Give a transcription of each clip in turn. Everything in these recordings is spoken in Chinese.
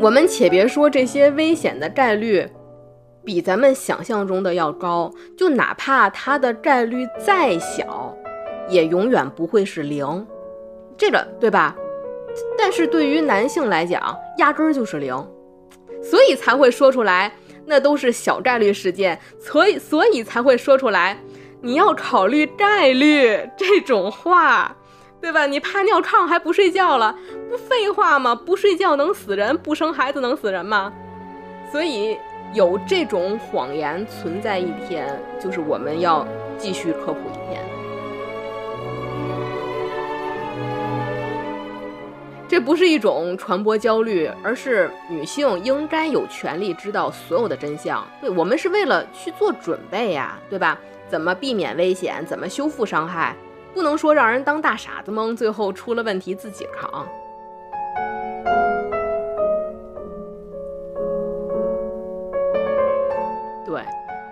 我们且别说这些危险的概率比咱们想象中的要高，就哪怕它的概率再小，也永远不会是零，这个对吧？但是对于男性来讲，压根儿就是零，所以才会说出来，那都是小概率事件，所以所以才会说出来，你要考虑概率这种话。对吧？你怕尿炕还不睡觉了，不废话吗？不睡觉能死人，不生孩子能死人吗？所以有这种谎言存在一天，就是我们要继续科普一天。这不是一种传播焦虑，而是女性应该有权利知道所有的真相。对我们是为了去做准备呀，对吧？怎么避免危险？怎么修复伤害？不能说让人当大傻子蒙，最后出了问题自己扛。对，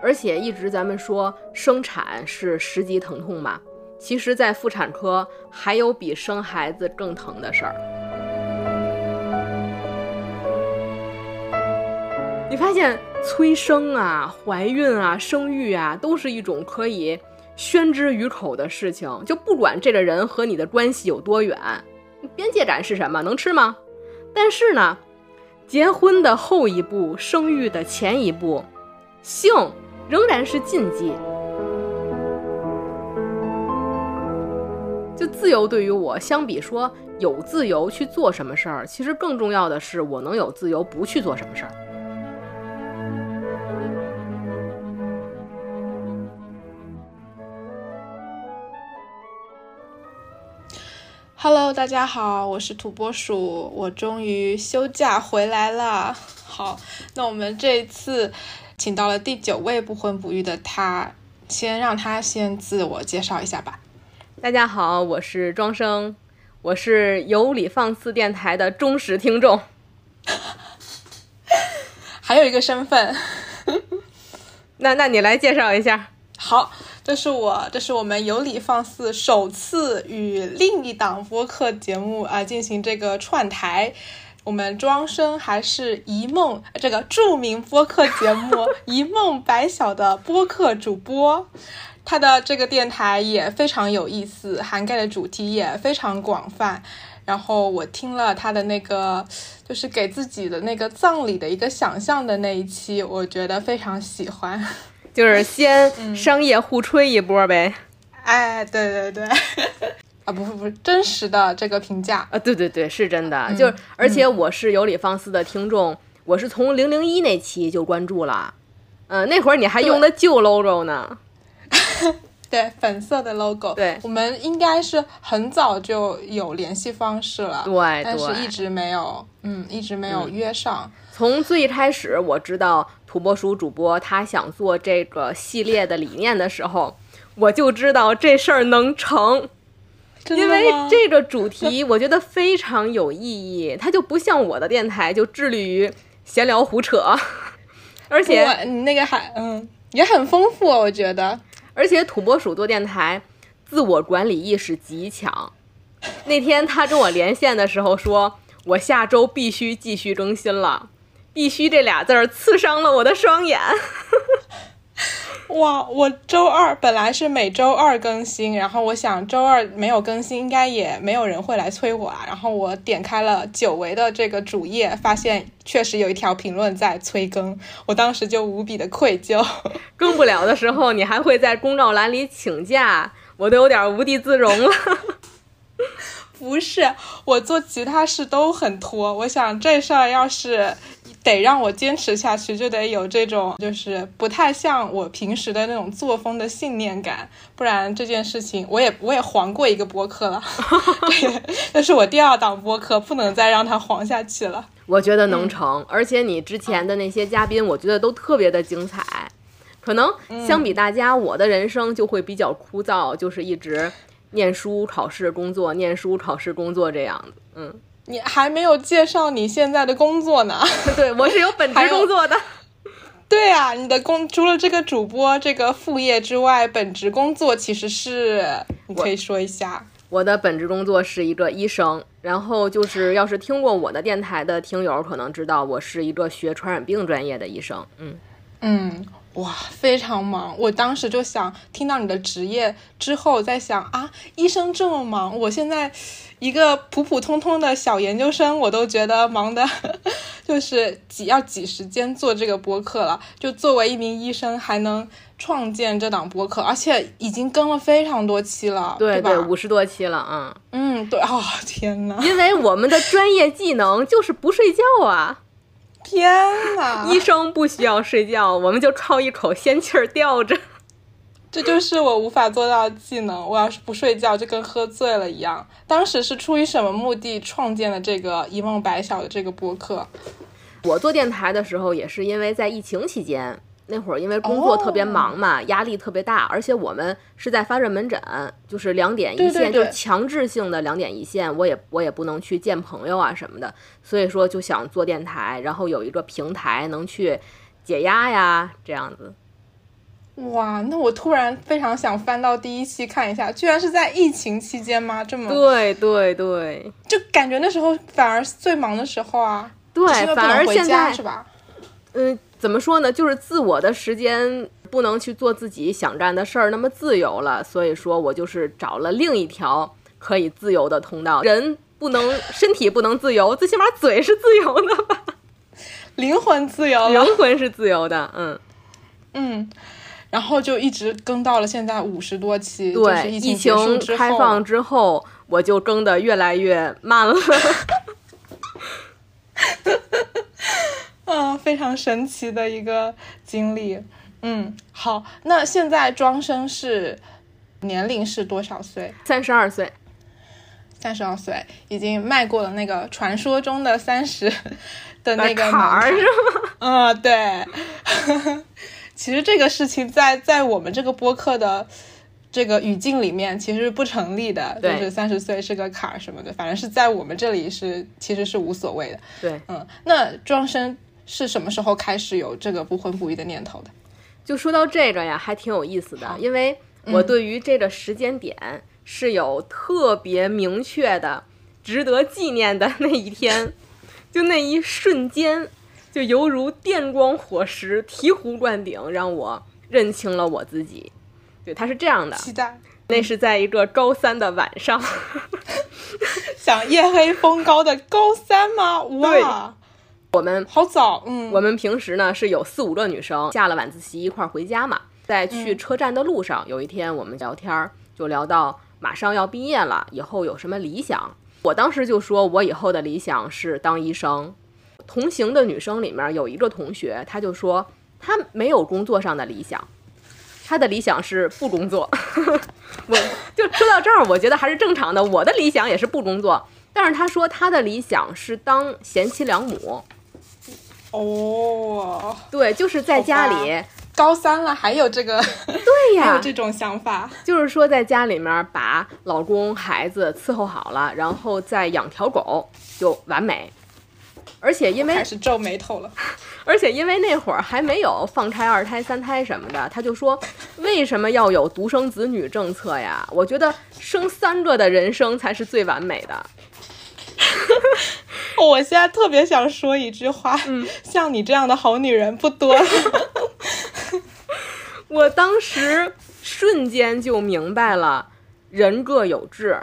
而且一直咱们说生产是十级疼痛嘛，其实，在妇产科还有比生孩子更疼的事儿。你发现催生啊、怀孕啊、生育啊，都是一种可以。宣之于口的事情，就不管这个人和你的关系有多远，边界感是什么？能吃吗？但是呢，结婚的后一步，生育的前一步，性仍然是禁忌。就自由对于我，相比说有自由去做什么事儿，其实更重要的是我能有自由不去做什么事儿。Hello，大家好，我是土拨鼠，我终于休假回来了。好，那我们这一次请到了第九位不婚不育的他，先让他先自我介绍一下吧。大家好，我是庄生，我是有理放肆电台的忠实听众。还有一个身份，那那你来介绍一下。好。这是我，这是我们有理放肆首次与另一档播客节目啊进行这个串台。我们庄生还是一梦这个著名播客节目《一梦白晓》的播客主播，他的这个电台也非常有意思，涵盖的主题也非常广泛。然后我听了他的那个，就是给自己的那个葬礼的一个想象的那一期，我觉得非常喜欢。就是先商业互吹一波呗，哎，对对对，啊，不是不是真实的这个评价。啊，对对对，是真的，就是而且我是有理放肆的听众，我是从零零一那期就关注了，嗯，那会儿你还用的旧 logo 呢，对，粉色的 logo，对，我们应该是很早就有联系方式了，对，但是一直没有，嗯，一直没有约上，从最开始我知道。土拨鼠主播他想做这个系列的理念的时候，我就知道这事儿能成，因为这个主题我觉得非常有意义。它就不像我的电台就致力于闲聊胡扯，而且你那个还嗯也很丰富，我觉得。而且土拨鼠做电台，自我管理意识极强。那天他跟我连线的时候说，我下周必须继续更新了。必须这俩字儿刺伤了我的双眼。哇，我周二本来是每周二更新，然后我想周二没有更新，应该也没有人会来催我啊。然后我点开了久违的这个主页，发现确实有一条评论在催更，我当时就无比的愧疚。更不了的时候，你还会在公告栏里请假，我都有点无地自容了。不是，我做其他事都很拖，我想这事儿要是。得让我坚持下去，就得有这种就是不太像我平时的那种作风的信念感，不然这件事情我也我也黄过一个播客了，对，这是我第二档播客，不能再让它黄下去了。我觉得能成，而且你之前的那些嘉宾，我觉得都特别的精彩。可能相比大家，我的人生就会比较枯燥，就是一直念书、考试、工作，念书、考试、工作这样子，嗯。你还没有介绍你现在的工作呢？对我是有本职工作的。对啊，你的工除了这个主播这个副业之外，本职工作其实是你可以说一下。我的本职工作是一个医生。然后就是，要是听过我的电台的听友可能知道，我是一个学传染病专业的医生。嗯嗯。哇，非常忙！我当时就想，听到你的职业之后，在想啊，医生这么忙，我现在一个普普通通的小研究生，我都觉得忙的，就是挤要挤时间做这个播客了。就作为一名医生，还能创建这档播客，而且已经更了非常多期了，对对，五十多期了啊。嗯，对啊，天呐，因为我们的专业技能就是不睡觉啊。天哪！医生不需要睡觉，我们就靠一口仙气儿吊着。这就是我无法做到的技能。我要是不睡觉，就跟喝醉了一样。当时是出于什么目的创建了这个一梦白晓的这个播客？我做电台的时候，也是因为在疫情期间。那会儿因为工作特别忙嘛，压力特别大，而且我们是在发热门诊，就是两点一线，就是强制性的两点一线，我也我也不能去见朋友啊什么的，所以说就想做电台，然后有一个平台能去解压呀，这样子。哇，那我突然非常想翻到第一期看一下，居然是在疫情期间吗？这么对对对，就感觉那时候反而最忙的时候啊。对，反而现在是吧？嗯。怎么说呢？就是自我的时间不能去做自己想干的事儿，那么自由了。所以说我就是找了另一条可以自由的通道。人不能，身体不能自由，最起码嘴是自由的吧？灵魂自由，灵魂是自由的。嗯嗯，然后就一直更到了现在五十多期。对，疫情开放之后，我就更的越来越慢了。嗯，非常神奇的一个经历。嗯，好，那现在庄生是年龄是多少岁？三十二岁。三十二岁，已经迈过了那个传说中的三十的那个坎儿，是吗？嗯，对。其实这个事情在在我们这个播客的这个语境里面，其实不成立的。就是三十岁是个坎儿什么的，反正是在我们这里是其实是无所谓的。对，嗯，那庄生。是什么时候开始有这个不婚不育的念头的？就说到这个呀，还挺有意思的，因为我对于这个时间点是有特别明确的、值得纪念的那一天，就那一瞬间，就犹如电光火石、醍醐灌顶，让我认清了我自己。对，他是这样的，期待。那是在一个高三的晚上，想夜黑风高的高三吗？哇！我们好早，嗯，我们平时呢是有四五个女生下了晚自习一块儿回家嘛，在去车站的路上，有一天我们聊天儿就聊到马上要毕业了，以后有什么理想？我当时就说我以后的理想是当医生。同行的女生里面有一个同学，她就说她没有工作上的理想，她的理想是不工作。我就说到这儿，我觉得还是正常的，我的理想也是不工作，但是她说她的理想是当贤妻良母。哦，对，就是在家里高三了还有这个，对呀，有这种想法，就是说在家里面把老公孩子伺候好了，然后再养条狗就完美。而且因为开始皱眉头了，而且因为那会儿还没有放开二胎、三胎什么的，他就说为什么要有独生子女政策呀？我觉得生三个的人生才是最完美的。我现在特别想说一句话，像你这样的好女人不多。我当时瞬间就明白了，人各有志。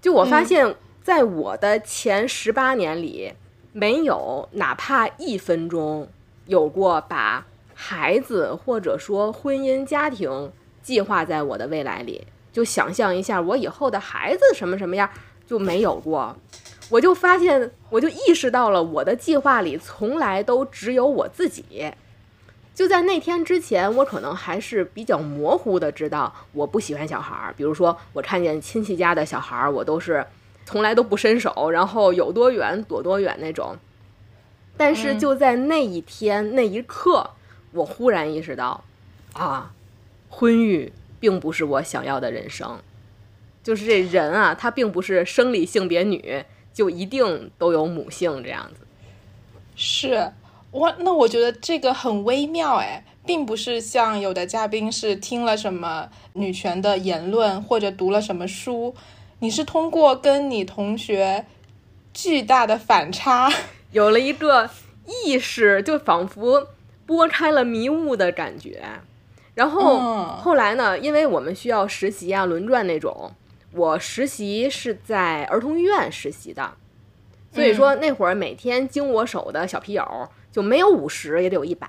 就我发现，在我的前十八年里，没有哪怕一分钟有过把孩子或者说婚姻家庭计划在我的未来里。就想象一下，我以后的孩子什么什么样。就没有过，我就发现，我就意识到了，我的计划里从来都只有我自己。就在那天之前，我可能还是比较模糊的知道我不喜欢小孩儿。比如说，我看见亲戚家的小孩儿，我都是从来都不伸手，然后有多远躲多远那种。但是就在那一天那一刻，我忽然意识到，啊，婚育并不是我想要的人生。就是这人啊，他并不是生理性别女就一定都有母性这样子。是，我那我觉得这个很微妙哎，并不是像有的嘉宾是听了什么女权的言论或者读了什么书，你是通过跟你同学巨大的反差，有了一个意识，就仿佛拨开了迷雾的感觉。然后嗯后来呢，因为我们需要实习啊、轮转那种，我实习是在儿童医院实习的，所以说那会儿每天经我手的小皮友就没有五十也得有一百，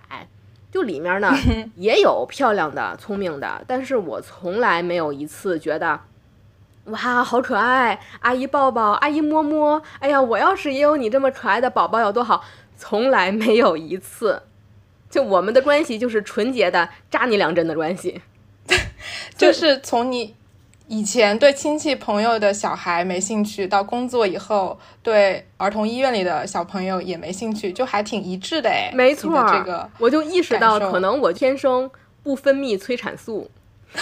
就里面呢 也有漂亮的、聪明的，但是我从来没有一次觉得。哇，好可爱！阿姨抱抱，阿姨摸摸。哎呀，我要是也有你这么可爱的宝宝有多好！从来没有一次，就我们的关系就是纯洁的扎你两针的关系。就是从你以前对亲戚朋友的小孩没兴趣，到工作以后对儿童医院里的小朋友也没兴趣，就还挺一致的哎。没错这个我就意识到，可能我天生不分泌催产素，非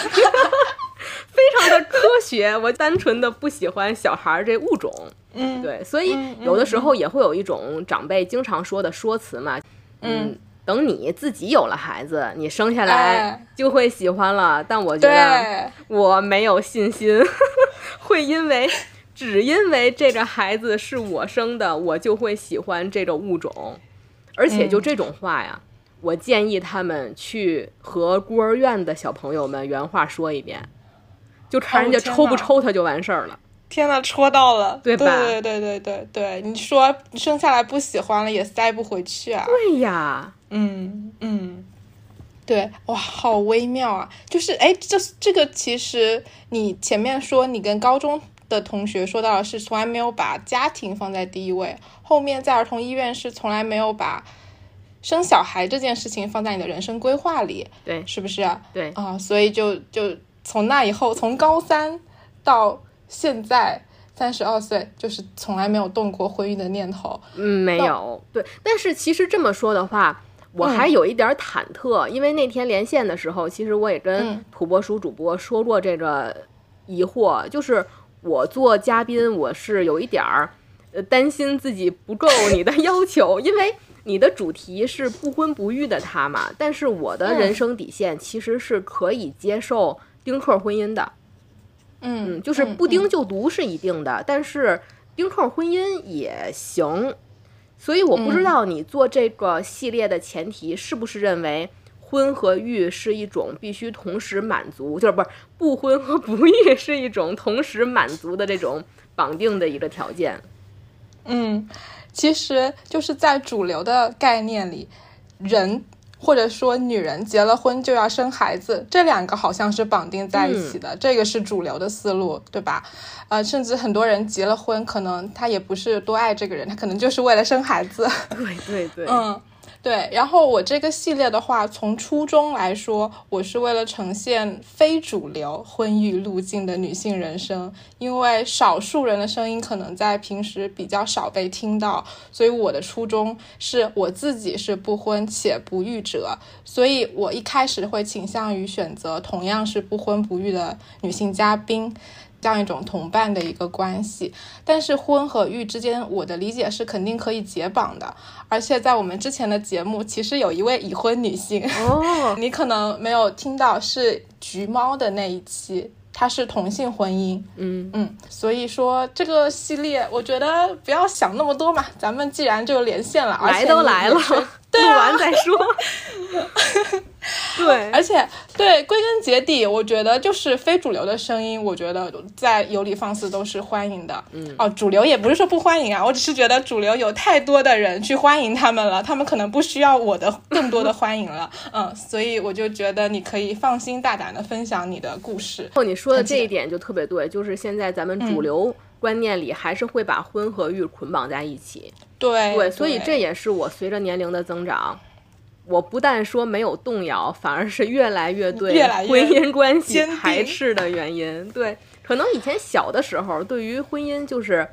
常的科学。我单纯的不喜欢小孩儿这物种，嗯，对，所以有的时候也会有一种长辈经常说的说辞嘛，嗯，等你自己有了孩子，你生下来哎就会喜欢了。但我觉得，我没有信心，会因为只因为这个孩子是我生的，我就会喜欢这个物种。而且就这种话呀，我建议他们去和孤儿院的小朋友们原话说一遍，就看人家抽不抽他就完事儿了。天呐，戳到了，对吧？对对对对对。对，你说生下来不喜欢了也塞不回去啊。对呀，嗯嗯，对，哇，好微妙啊！就是哎，这这个其实你前面说你跟高中的同学说到的是从来没有把家庭放在第一位，后面在儿童医院是从来没有把生小孩这件事情放在你的人生规划里，对。是不是啊？对，啊，所以就就从那以后，从高三到现在三十二岁，就是从来没有动过婚姻的念头。嗯，没有，对。但是其实这么说的话，我还嗯有一点儿忐忑，因为那天连线的时候，其实我也跟嗯土拨鼠主播说过这个疑惑，就是我做嘉宾，我是有一点儿呃担心自己不够你的要求，因为。你的主题是不婚不育的他嘛，但是我的人嗯生底线其实是可以接受丁克婚姻的，嗯嗯，就是不丁就读是一定的，但是丁克婚姻也行。所以我不知道你做这个系列的前提是不是认为婚和育是一种必须同时满足，就是不是不婚和不育是一种同时满足的这种绑定的一个条件。嗯，其实就是在主流的概念里，人或者说女人结了婚就要生孩子，这两个好像是绑定在一起的，这个是主流的思路，对吧？呃，甚至很多人结了婚，可能他也不是多爱这个人，他可能就是为了生孩子。对对对，嗯，对。然后我这个系列的话，从初衷来说，我是为了呈现非主流婚育路径的女性人生，因为少数人的声音可能在平时比较少被听到，所以我的初衷是我自己是不婚且不育者，所以我一开始会倾向于选择同样是不婚不育的女性嘉宾。这样一种同伴的一个关系，但是婚和育之间，我的理解是肯定可以解绑的。而且在我们之前的节目，其实有一位已婚女性，哦，你可能没有听到，是橘猫的那一期，她是同性婚姻。嗯，嗯，所以说这个系列，我觉得不要想那么多嘛，咱们既然就连线了，而且来都来了，录完再说。对，而且对，归根结底，我觉得就是非主流的声音，我觉得在有理放肆都是欢迎的。嗯，哦，主流也不是说不欢迎啊，我只是觉得主流有太多的人去欢迎他们了，他们可能不需要我的更多的欢迎了。嗯，所以我就觉得你可以放心大胆的分享你的故事。哦你说的这一点就特别对，就是现在咱们主流观念里还是会把婚和育捆绑在一起。对对，所以这也是我随着年龄的增长，我不但说没有动摇，反而是越来越对婚姻关系排斥的原因。对，可能以前小的时候对于婚姻就是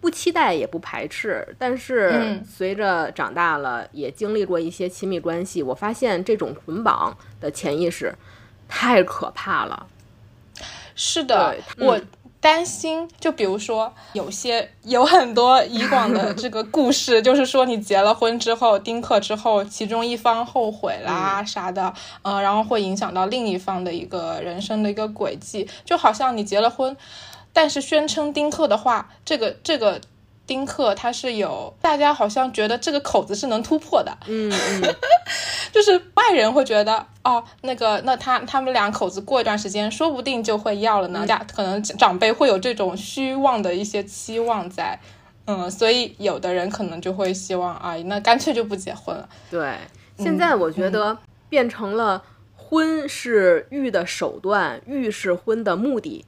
不期待也不排斥，但是嗯随着长大了，也经历过一些亲密关系，我发现这种捆绑的潜意识太可怕了。是的，对我嗯担心，就比如说有些有很多以往的这个故事，就是说你结了婚之后，丁克之后，其中一方后悔啦啥的，呃，然后会影响到另一方的一个人生的一个轨迹，就好像你结了婚，但是宣称丁克的话，这个这个。丁克他是有，大家好像觉得这个口子是能突破的，嗯嗯，就是外人会觉得哦，那个那他他们两口子过一段时间，说不定就会要了呢。家可能长辈会有这种虚妄的一些期望在，嗯，所以有的人可能就会希望啊，那干脆就不结婚了。对，现在我觉得变成了婚是欲的手段，育是婚的目的，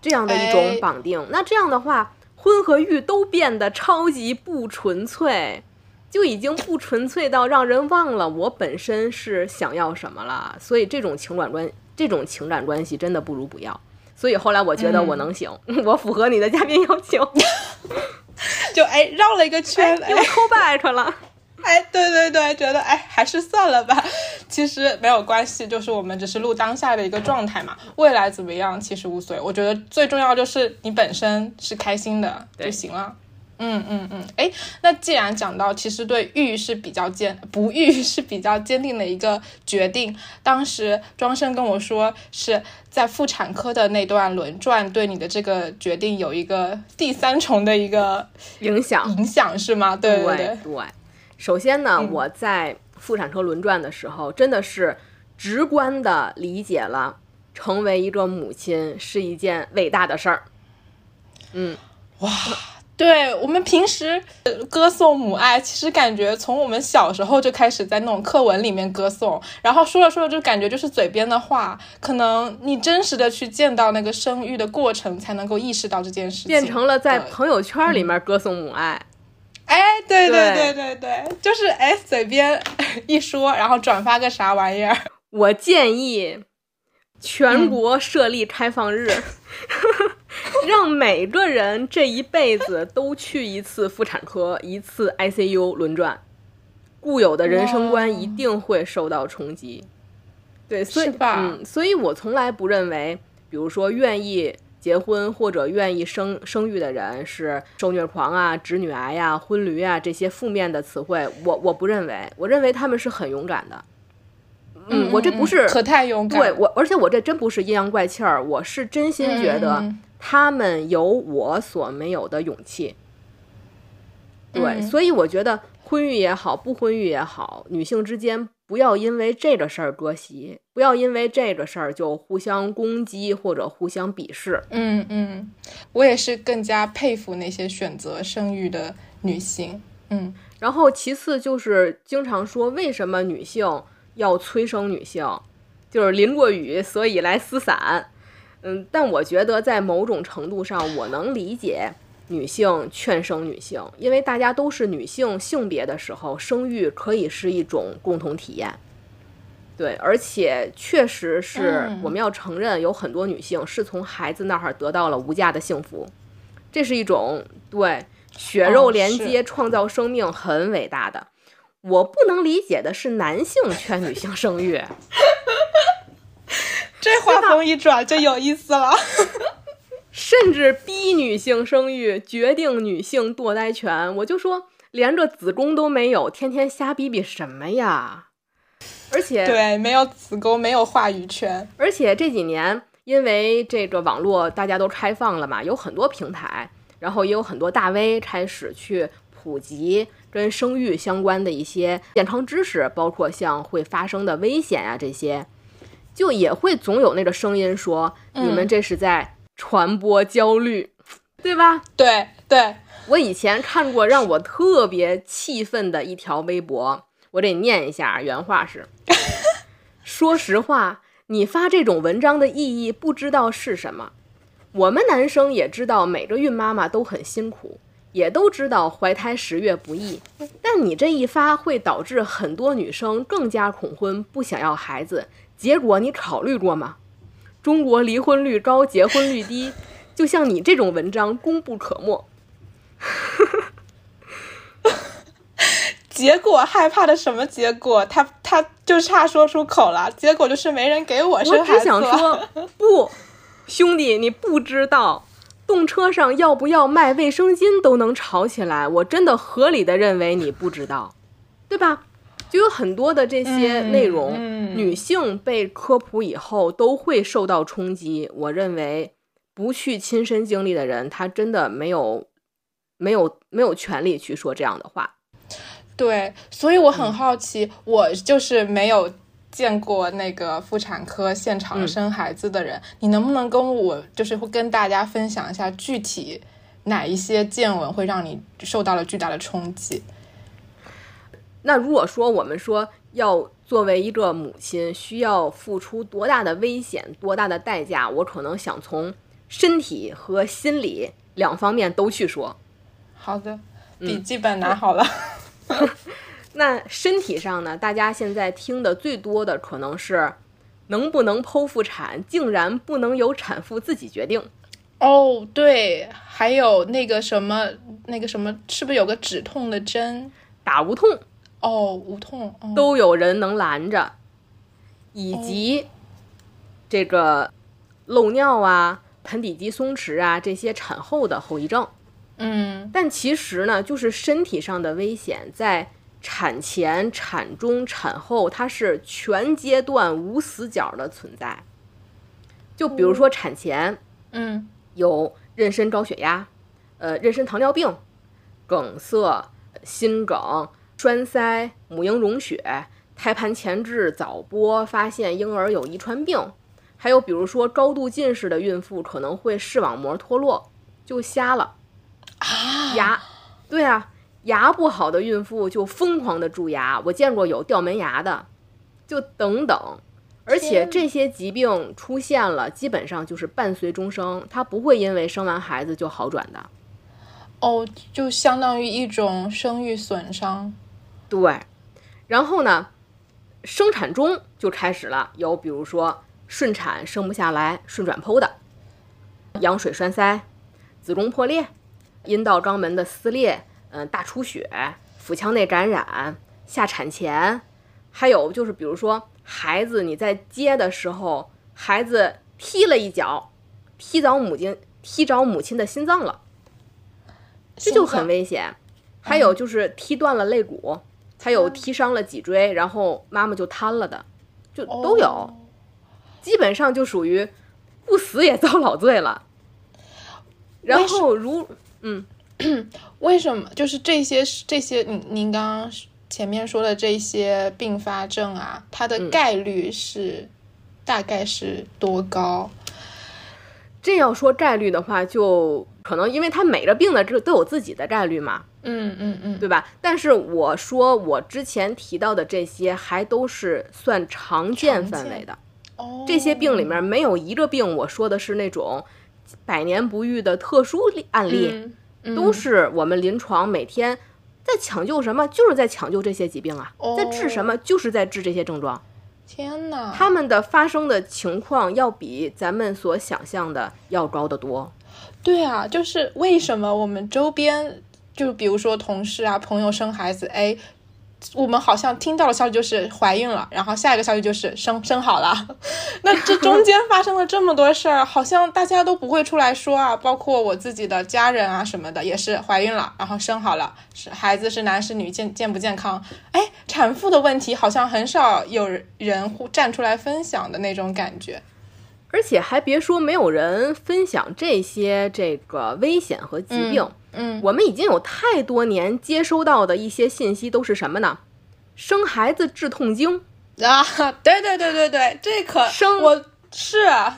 这样的一种绑定。那这样的话。婚和育都变得超级不纯粹，就已经不纯粹到让人忘了我本身是想要什么了。所以这种情感关，这种情感关系真的不如不要。所以后来我觉得我能行，我符合你的嘉宾要求，就哎绕了一个圈，又 call back 了。哎，对对对，觉得哎，还是算了吧。其实没有关系，就是我们只是录当下的一个状态嘛。未来怎么样，其实无所谓。我觉得最重要就是你本身是开心的就行了。嗯嗯嗯。哎，那既然讲到，其实对育是比较坚，不育 是比较坚定的一个决定。当时庄生跟我说，是在妇产科的那段轮转，对你的这个决定有一个第三重的一个影响，影响是吗？对对对。首先呢，我在妇产科轮转的时候，真的是直观的理解了成为一个母亲是一件伟大的事儿。嗯，哇，对我们平时歌颂母爱，其实感觉从我们小时候就开始在那种课文里面歌颂，然后说着说着就感觉就是嘴边的话，可能你真实的去见到那个生育的过程，才能够意识到这件事情，变成了在朋友圈里面歌颂母爱。哎，对对对对对，就是哎，嘴边 一说，然后转发个啥玩意儿？我建议全国设立开放日，让每个人这一辈子都去一次妇产科，一次 ICU 轮转，固有的人生观一定会受到冲击。对，所以嗯，所以我从来不认为，比如说愿意。结婚或者愿意生生育的人是受虐狂啊、直女癌呀、婚驴啊这些负面的词汇，我我不认为，我认为他们是很勇敢的。嗯，我这不是可太勇敢，对我，而且我这真不是阴阳怪气儿，我是真心觉得他们有我所没有的勇气。对，所以我觉得婚育也好，不婚育也好，女性之间。不要因为这个事儿割席，不要因为这个事儿就互相攻击或者互相鄙视。嗯嗯，我也是更加佩服那些选择生育的女性。嗯，然后其次就是经常说为什么女性要催生女性，就是淋过雨所以来撕伞。嗯，但我觉得在某种程度上我能理解。女性劝生女性，因为大家都是女性性别的时候，生育可以是一种共同体验。对，而且确实是我们要承认，有很多女性是从孩子那儿得到了无价的幸福，这是一种对血肉连接、创造生命很伟大的。我不能理解的是，男性劝女性生育，这话锋一转就有意思了。甚至逼女性生育，决定女性堕胎权，我就说连个子宫都没有，天天瞎逼逼什么呀？而且对，没有子宫，没有话语权。而且这几年因为这个网络大家都开放了嘛，有很多平台，然后也有很多大 V 开始去普及跟生育相关的一些健康知识，包括像会发生的危险啊这些，就也会总有那个声音说，你们这是在。传播焦虑，对吧？对对，我以前看过让我特别气愤的一条微博，我得念一下，原话是：说实话，你发这种文章的意义不知道是什么。我们男生也知道每个孕妈妈都很辛苦，也都知道怀胎十月不易，但你这一发会导致很多女生更加恐婚，不想要孩子。结果你考虑过吗？中国离婚率高，结婚率低，就像你这种文章功不可没。结果害怕的什么结果？他他就差说出口了。结果就是没人给我生孩子。我只想说，不，兄弟，你不知道，动车上要不要卖卫生巾都能吵起来，我真的合理的认为你不知道，对吧？就有很多的这些内容，嗯嗯女性被科普以后都会受到冲击。我认为不去亲身经历的人，他真的没有没有没有权利去说这样的话。对，所以我嗯很好奇，我就是没有见过那个妇产科现场嗯生孩子的人，你能不能跟我就是会跟大家分享一下具体哪一些见闻会让你受到了巨大的冲击？那如果说我们说要作为一个母亲，需要付出多大的危险、多大的代价，我可能想从身体和心理两方面都去说。好的，嗯笔记本拿好了。那身体上呢，大家现在听的最多的可能是能不能剖腹产，竟然不能由产妇自己决定。哦，对，还有那个什么，那个什么，是不是有个止痛的针？打无痛哦，无痛。哦、都有人能拦着，以及这个漏尿啊、盆底肌松弛啊这些产后的后遗症。嗯但其实呢，就是身体上的危险，在产前、产中、产后，它是全阶段无死角的存在。就比如说产前嗯有妊娠高血压、呃妊娠糖尿病、梗塞、心梗、栓塞、母婴溶血、胎盘前置、早剥，发现婴儿有遗传病，还有比如说高度近视的孕妇可能会视网膜脱落，就瞎了。啊，牙，对啊，牙不好的孕妇就疯狂的蛀牙，我见过有掉门牙的，就等等。而且这些疾病出现了，基本上就是伴随终生，它不会因为生完孩子就好转的。哦，就相当于一种生育损伤。对，然后呢，生产中就开始了，有比如说顺产生不下来、顺转剖的，羊水栓塞、子宫破裂、阴道肛门的撕裂，嗯、大出血、腹腔内感染、下产前，还有就是比如说孩子你在接的时候，孩子踢了一脚，踢着母亲踢着母亲的心脏了。这就很危险。还有就是踢断了肋骨，还有踢伤了脊椎，然后妈妈就瘫了的，就都有，哦基本上就属于不死也遭老罪了。然后如嗯 为什么？就是这些这些，您您刚刚前面说的这些并发症啊，它的概率是、大概是多高？这要说概率的话，就可能因为他每个病的这都有自己的概率嘛，嗯嗯嗯，对吧？但是我说我之前提到的这些，还都是算常见范围的。哦，这些病里面没有一个病，我说的是那种百年不遇的特殊例案例，嗯嗯都是我们临床每天在抢救什么，就是在抢救这些疾病啊，哦在治什么，就是在治这些症状。天哪，他们的发生的情况要比咱们所想象的要高得多。对啊，就是为什么我们周边，就比如说同事啊、朋友生孩子，哎，我们好像听到的消息就是怀孕了，然后下一个消息就是生生好了。那这中间发生了这么多事儿，好像大家都不会出来说啊，包括我自己的家人啊什么的，也是怀孕了，然后生好了，是孩子是男是女，健健不健康？哎，产妇的问题好像很少有人站出来分享的那种感觉。而且还别说，没有人分享这些这个危险和疾病。嗯，我们已经有太多年接收到的一些信息都是什么呢？生孩子治痛经，啊，对对对对对，这可生我是啊。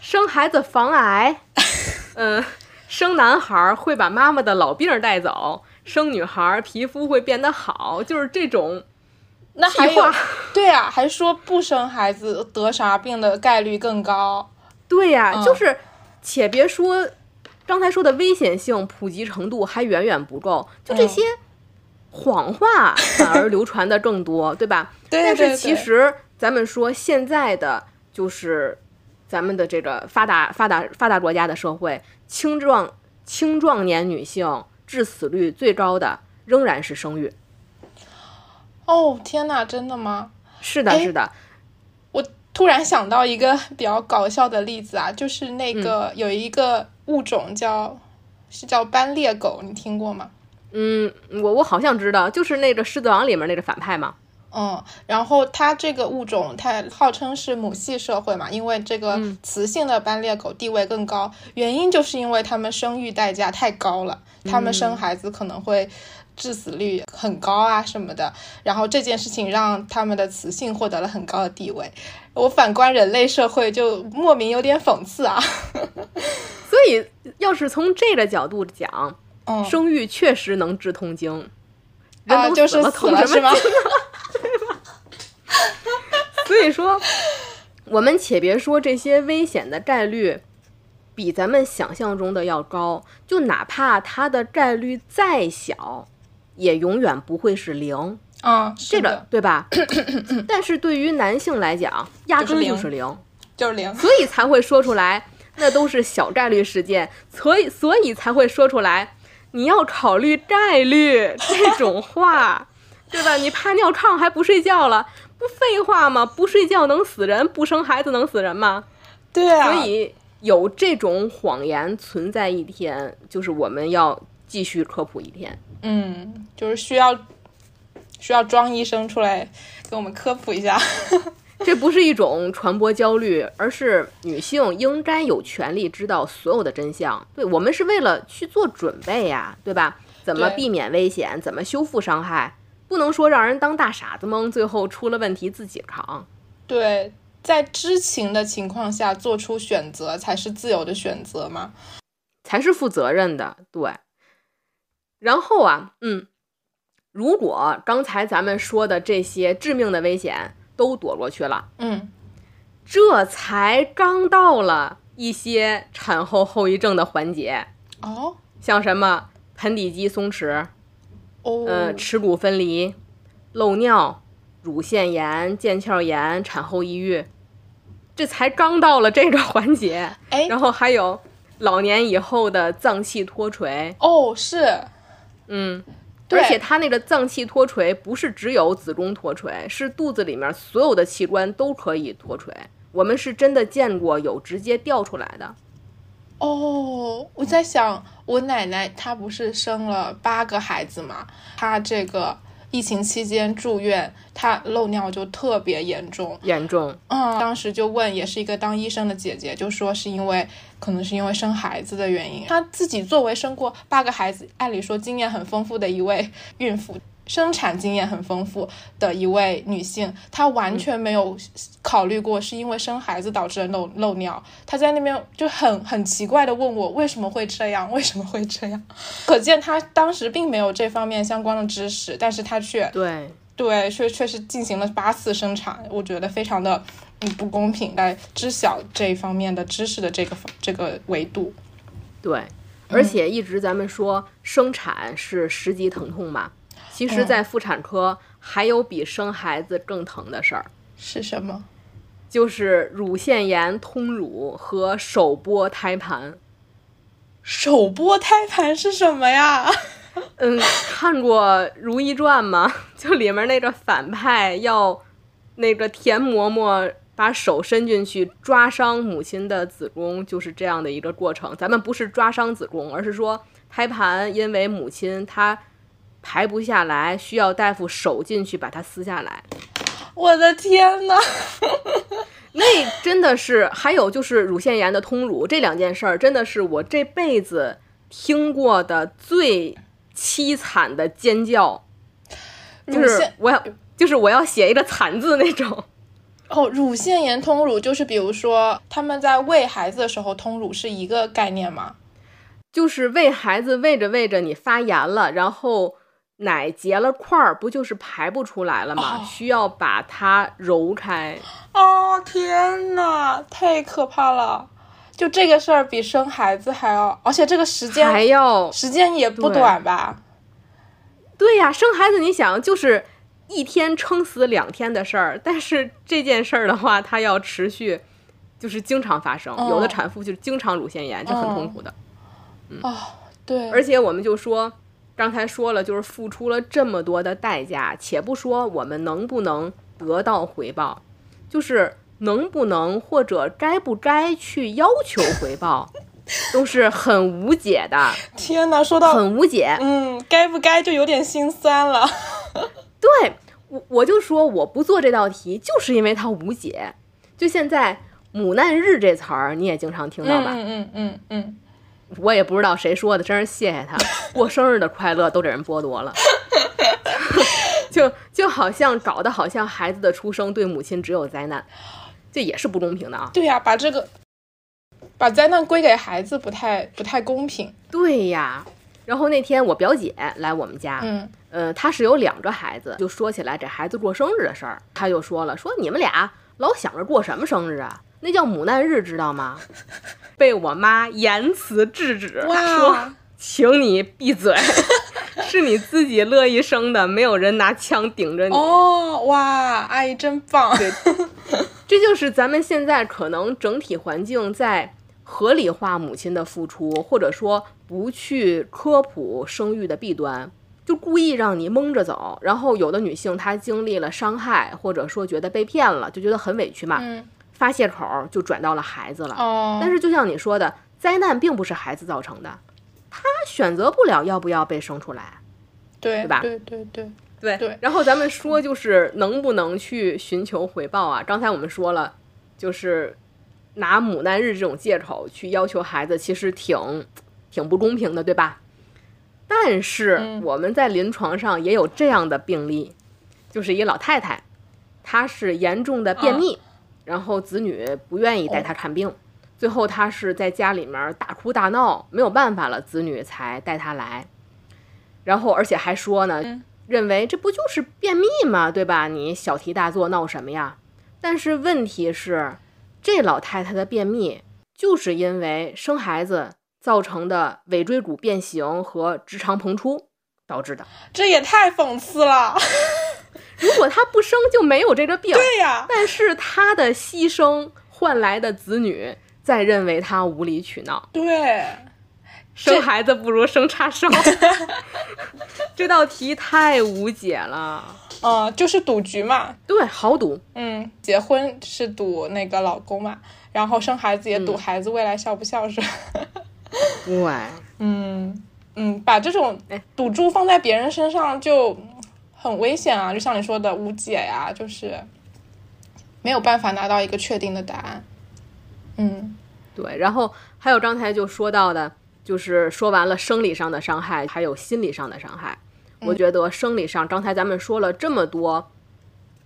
生孩子防癌，嗯，生男孩儿会把妈妈的老病儿带走，生女孩儿皮肤会变得好，就是这种那还有。对啊，还说不生孩子得啥病的概率更高。对呀、嗯就是，且别说刚才说的危险性普及程度还远远不够，就这嗯些谎话反而流传的更多，对吧？对但是其实咱们说现在的就是咱们的这个发达发达发达国家的社会，青壮青壮年女性致死率最高的仍然是生育。哦天哪，真的吗？是的，哎是的，我突然想到一个 比较搞笑的例子啊，就是那个、有一个物种叫是叫斑鬣狗，你听过吗？嗯，我我好像知道，就是那个《狮子王》里面那个反派嘛。嗯，然后它这个物种，它号称是母系社会嘛，因为这个雌性的斑鬣狗地位更高，原因就是因为它们生育代价太高了，它们生孩子可能会致死率很高啊什么的，然后这件事情让他们的雌性获得了很高的地位。我反观人类社会，就莫名有点讽刺啊。所以，要是从这个角度讲，嗯，生育确实能治痛经，人啊，就是了，痛死了是吗？所以说，我们且别说这些危险的概率比咱们想象中的要高，就哪怕它的概率再小，也永远不会是零。嗯，这个对吧？但是对于男性来讲，压根儿就是零，就是零。所以才会说出来，那都是小概率事件，所以所以才会说出来，你要考虑概率这种话，对吧？你怕尿炕还不睡觉了，不废话吗？不睡觉能死人，不生孩子能死人吗？对啊，所以有这种谎言存在一天，就是我们要继续科普一天。嗯，就是需要需要庄医生出来给我们科普一下。这不是一种传播焦虑，而是女性应该有权利知道所有的真相。对我们是为了去做准备呀，对吧？怎么避免危险？怎么修复伤害？不能说让人当大傻子蒙，最后出了问题自己扛。对，在知情的情况下做出选择才是自由的选择嘛。才是负责任的，对。然后啊，嗯，如果刚才咱们说的这些致命的危险都躲过去了，嗯，这才刚到了一些产后后遗症的环节，哦像什么盆底肌松弛、哦，呃耻骨分离、漏尿、乳腺炎、腱鞘炎、产后抑郁，这才刚到了这个环节。哎，然后还有老年以后的脏器脱垂，哦是，嗯，对而且它那个脏器脱垂不是只有子宫脱垂，是肚子里面所有的器官都可以脱垂。我们是真的见过有直接掉出来的。哦，我在想，我奶奶她不是生了八个孩子嘛，她这个疫情期间住院，她漏尿就特别严重。严重，嗯，当时就问，也是一个当医生的姐姐，就说是因为可能是因为生孩子的原因。她自己作为生过八个孩子，按理说经验很丰富的一位孕妇，生产经验很丰富的一位女性，她完全没有考虑过是因为生孩子导致的漏漏尿。她在那边就很很奇怪的问我为什么会这样，为什么会这样？可见她当时并没有这方面相关的知识，但是她却对，对，却却是进行了八次生产，我觉得非常的嗯不公平，来知晓这一方面的知识的这个这个维度。对，而且一直咱们说生产是十级疼痛嘛，其实，嗯在妇产科还有比生孩子更疼的事儿，是什么？就是乳腺炎通乳和手剥胎盘。手剥胎盘是什么呀？嗯，看过《如懿传》吗？就里面那个反派要那个田嬷嬷把手伸进去抓伤母亲的子宫，就是这样的一个过程。咱们不是抓伤子宫，而是说胎盘因为母亲她排不下来，需要大夫手进去把它撕下来。我的天呐！那真的是，还有就是乳腺炎的通乳，这两件事儿真的是我这辈子听过的最凄惨的尖叫。就是我要，就是我要写一个惨字那种。哦，乳腺炎通乳就是比如说他们在喂孩子的时候通乳是一个概念吗？就是喂孩子喂着喂着你发炎了，然后奶结了块儿，不就是排不出来了吗？哦需要把它揉开。哦天呐，太可怕了！就这个事儿比生孩子还要，而且这个时间还要时间也不短吧？对呀，生孩子你想就是一天撑死两天的事儿，但是这件事儿的话，它要持续，就是经常发生。有的哦产妇就是经常乳腺炎，这很痛苦的。哦，对，而且我们就说，刚才说了，就是付出了这么多的代价，且不说我们能不能得到回报，就是能不能或者该不该去要求回报，都是很无解的。天哪，说到很无解，嗯，该不该就有点心酸了。对我，我就说我不做这道题，就是因为它无解。就现在“母难日”这词儿，你也经常听到吧？嗯嗯嗯嗯，我也不知道谁说的，真是谢谢他。过生日的快乐都给人剥夺了，就就好像搞得好像孩子的出生对母亲只有灾难，这也是不公平的啊。对呀，把这个把灾难归给孩子，不太不太公平。对呀。然后那天我表姐来我们家，嗯，呃，他是有两个孩子，就说起来这孩子过生日的事儿，他就说了，说你们俩老想着过什么生日啊？那叫母难日，知道吗？被我妈严词制止，说，请你闭嘴，是你自己乐意生的，没有人拿枪顶着你。哦，哇，阿姨真棒。对，这就是咱们现在可能整体环境在。合理化母亲的付出，或者说不去科普生育的弊端，就故意让你蒙着走。然后有的女性她经历了伤害，或者说觉得被骗了，就觉得很委屈嘛，发泄口就转到了孩子了。哦，但是就像你说的，灾难并不是孩子造成的，他选择不了要不要被生出来，对对吧？对对对对对。然后咱们说就是能不能去寻求回报啊？刚才我们说了，就是。拿母难日这种借口去要求孩子，其实挺挺不公平的，对吧？但是我们在临床上也有这样的病例，就是一老太太，她是严重的便秘，然后子女不愿意带她看病，最后她是在家里面大哭大闹，没有办法了，子女才带她来，然后而且还说呢，认为这不就是便秘吗？对吧？你小题大做，闹什么呀？但是问题是。这老太太的便秘，就是因为生孩子造成的尾椎骨变形和直肠膨出导致的。这也太讽刺了！如果他不生，就没有这个病。对呀。但是他的牺牲换来的子女，在认为他无理取闹。对，生孩子不如生叉烧。这道题太无解了。嗯，就是赌局嘛，对，豪赌。嗯，结婚是赌那个老公嘛，然后生孩子也赌孩子未来孝不孝顺。对，嗯嗯，把这种赌注放在别人身上就很危险啊！就像你说的无解呀，就是没有办法拿到一个确定的答案。嗯，对。然后还有刚才就说到的，就是说完了生理上的伤害，还有心理上的伤害。我觉得生理上，刚才咱们说了这么多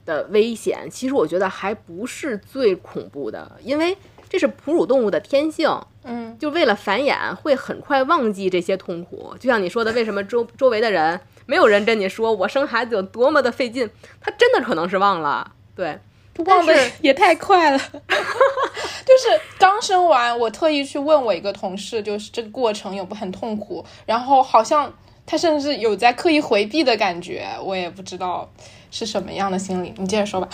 的危险，其实我觉得还不是最恐怖的，因为这是哺乳动物的天性。嗯，就为了繁衍，会很快忘记这些痛苦。就像你说的，为什么周周围的人没有人跟你说我生孩子有多么的费劲？他真的可能是忘了，对，忘的 也太快了。就是刚生完，我特意去问我一个同事，就是这个过程有不很痛苦，然后好像。他甚至有在刻意回避的感觉，我也不知道是什么样的心理。你接着说吧。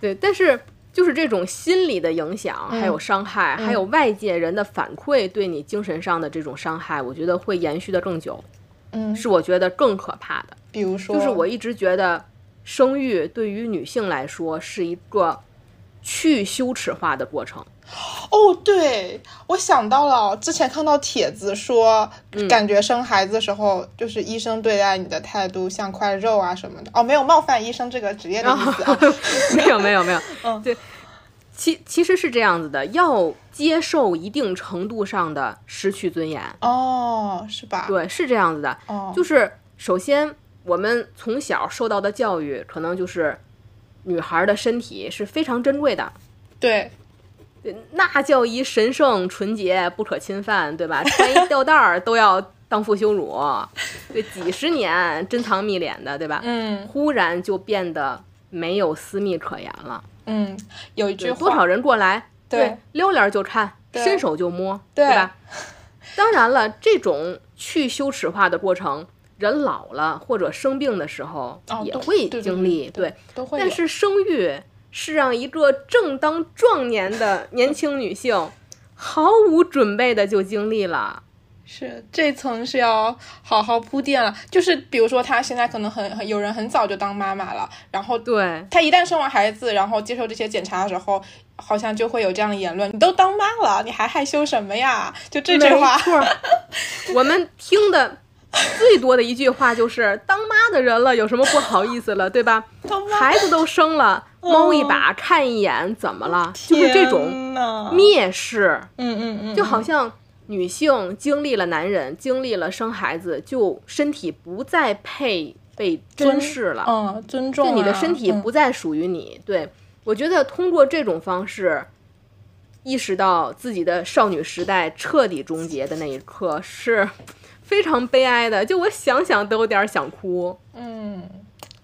对，但是就是这种心理的影响，还有伤害，还有外界人的反馈对你精神上的这种伤害，我觉得会延续的更久。嗯，是我觉得更可怕的。比如说，就是我一直觉得生育对于女性来说是一个去羞耻化的过程。哦，对，我想到了，之前看到帖子说，感觉生孩子的时候，就是医生对待你的态度像块肉啊什么的。哦，没有冒犯医生这个职业的意思啊，没有，没有，没有。嗯，对，其其实是这样子的，要接受一定程度上的失去尊严。哦，是吧？对，是这样子的。哦，就是首先我们从小受到的教育，可能就是女孩的身体是非常珍贵的。对。那叫一神圣纯洁不可侵犯，对吧？穿一吊带儿都要当妇羞辱，对，几十年珍藏蜜敛的，对吧？嗯，忽然就变得没有私密可言了。嗯，有一句话，多少人过来，对，撩帘就看，伸手就摸，对吧？当然了，这种去羞耻化的过程，人老了或者生病的时候也会经历，对，都会。但是生育。是让一个正当壮年的 年轻女性毫无准备的就经历了，是这层是要好好铺垫了。就是比如说，她现在可能很很有人很早就当妈妈了，然后对她一旦生完孩子，然后接受这些检查的时候，好像就会有这样的言论：“你都当妈了，你还害羞什么呀？”就这句话。我们听的 最多的一句话就是：“当妈的人了，有什么不好意思了，对吧？孩子都生了，猫一把看一眼，怎么了？就是这种蔑视。嗯嗯嗯，就好像。女性经历了男人，经历了生孩子，就身体不再配被珍视了，嗯，尊重，就你的身体不再属于你。对我觉得通过这种方式，意识到自己的少女时代彻底终结的那一刻，是非常悲哀的。就我想想都有点想哭。嗯，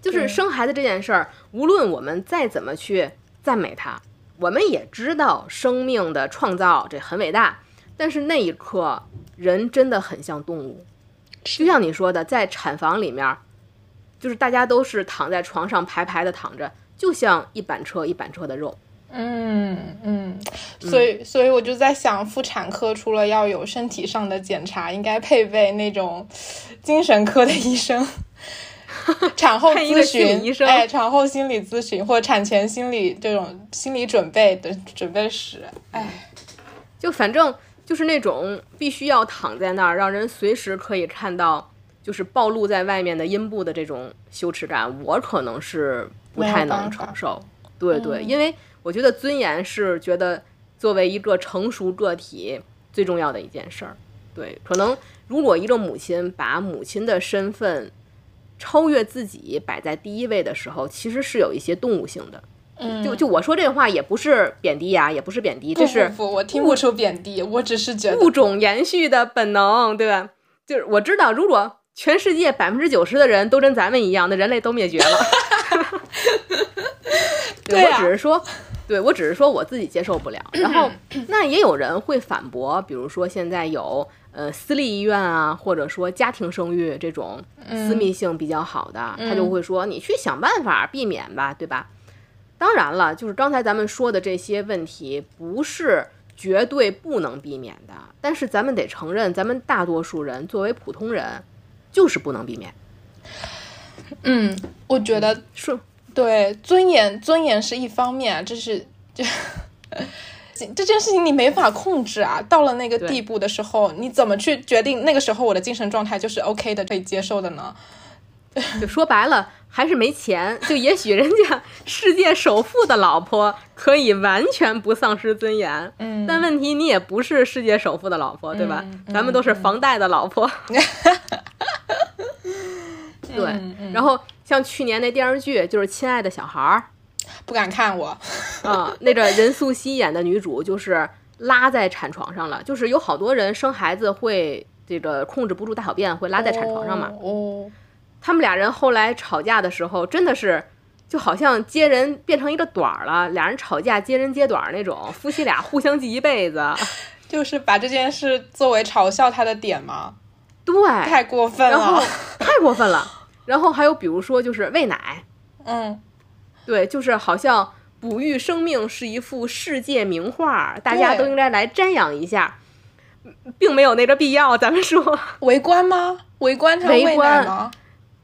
就是生孩子这件事儿，无论我们再怎么去赞美它，我们也知道生命的创造这很伟大。但是那一刻，人真的很像动物，就像你说的，在产房里面，就是大家都是躺在床上排排的躺着，就像一板车一板车的肉。嗯嗯，所以所以我就在想，妇产科除了要有身体上的检查，应该配备那种精神科的医生，产后咨询，哎，产后心理咨询或产前心理这种心理准备的准备室，哎，就反正。就是那种必须要躺在那儿，让人随时可以看到，就是暴露在外面的阴部的这种羞耻感，我可能是不太能承受。对对，因为我觉得尊严是觉得作为一个成熟个体最重要的一件事儿。对，可能如果一个母亲把母亲的身份超越自己摆在第一位的时候，其实是有一些动物性的。嗯就就我说这话也不是贬低呀，也不是贬低，这是不我听不出贬低，我只是觉得物种延续的本能，对吧？就是我知道，如果全世界百分之九十的人都跟咱们一样，那人类都灭绝了。对我只是说，对我只是说我自己接受不了。然后 那也有人会反驳，比如说现在有呃私立医院啊，或者说家庭生育这种私密性比较好的，他就会说你去想办法避免吧，对吧？当然了，就是刚才咱们说的这些问题，不是绝对不能避免的。但是咱们得承认，咱们大多数人作为普通人，就是不能避免。嗯，我觉得是，对尊严，尊严是一方面，这是这 这件事情你没法控制啊。到了那个地步的时候，你怎么去决定那个时候我的精神状态就是 OK 的，可以接受的呢？就说白了，还是没钱。就也许人家 世界首富的老婆可以完全不丧失尊严，嗯，但问题你也不是世界首富的老婆，对吧？咱们都是房贷的老婆。对，然后像去年那电视剧，就是《亲爱的小孩儿》，不敢看我。啊，那个任素汐演的女主就是拉在产床上了，就是有好多人生孩子会这个控制不住大小便，会拉在产床上嘛。哦。他们俩人后来吵架的时候，真的是就好像接人变成一个短儿了。俩人吵架接人接短儿那种，夫妻俩互相记一辈子，就是把这件事作为嘲笑他的点吗？对，太过分了，太过分了。然后还有比如说就是喂奶，嗯，对，就是好像哺育生命是一幅世界名画，大家都应该来瞻仰一下，并没有那个必要。咱们说围观吗？围观他喂奶吗？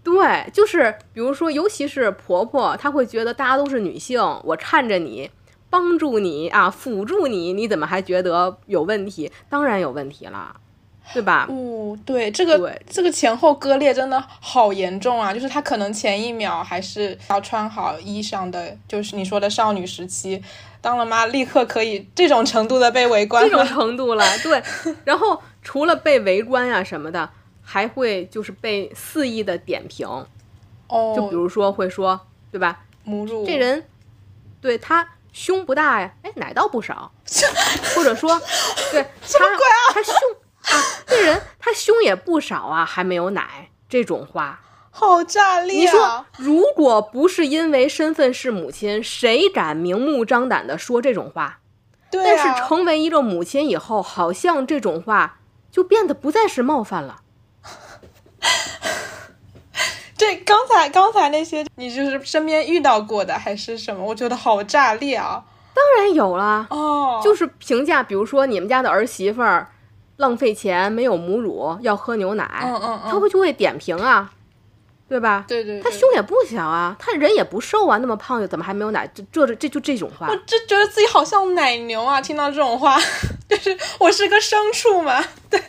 对，就是比如说，尤其是婆婆，她会觉得大家都是女性，我看着你，帮助你啊，辅助你，你怎么还觉得有问题？当然有问题了，对吧？哦，对，这个这个前后割裂真的好严重啊！就是她可能前一秒还是要穿好衣裳的，就是你说的少女时期，当了妈立刻可以这种程度的被围观，这种程度了，对。然后除了被围观呀什么的。还会就是被肆意的点评，哦，就比如说会说，对吧？母乳这人，对他胸不大呀，哎，奶倒不少，或者说，对他他胸啊，这人他胸也不少啊，还没有奶，这种话 好炸裂啊！你说，如果不是因为身份是母亲，谁敢明目张胆的说这种话？对啊。但是成为一个母亲以后，好像这种话就变得不再是冒犯了。这刚才刚才那些，你就是身边遇到过的还是什么？我觉得好炸裂啊！当然有了哦，就是评价，比如说你们家的儿媳妇儿，浪费钱，没有母乳，要喝牛奶，嗯嗯嗯，他会就会点评啊，对吧？对对，对他胸也不小啊，他人也不瘦啊，那么胖又怎么还没有奶？这这这就这种话我，就觉得自己好像奶牛啊！听到这种话，就是我是个牲畜嘛，对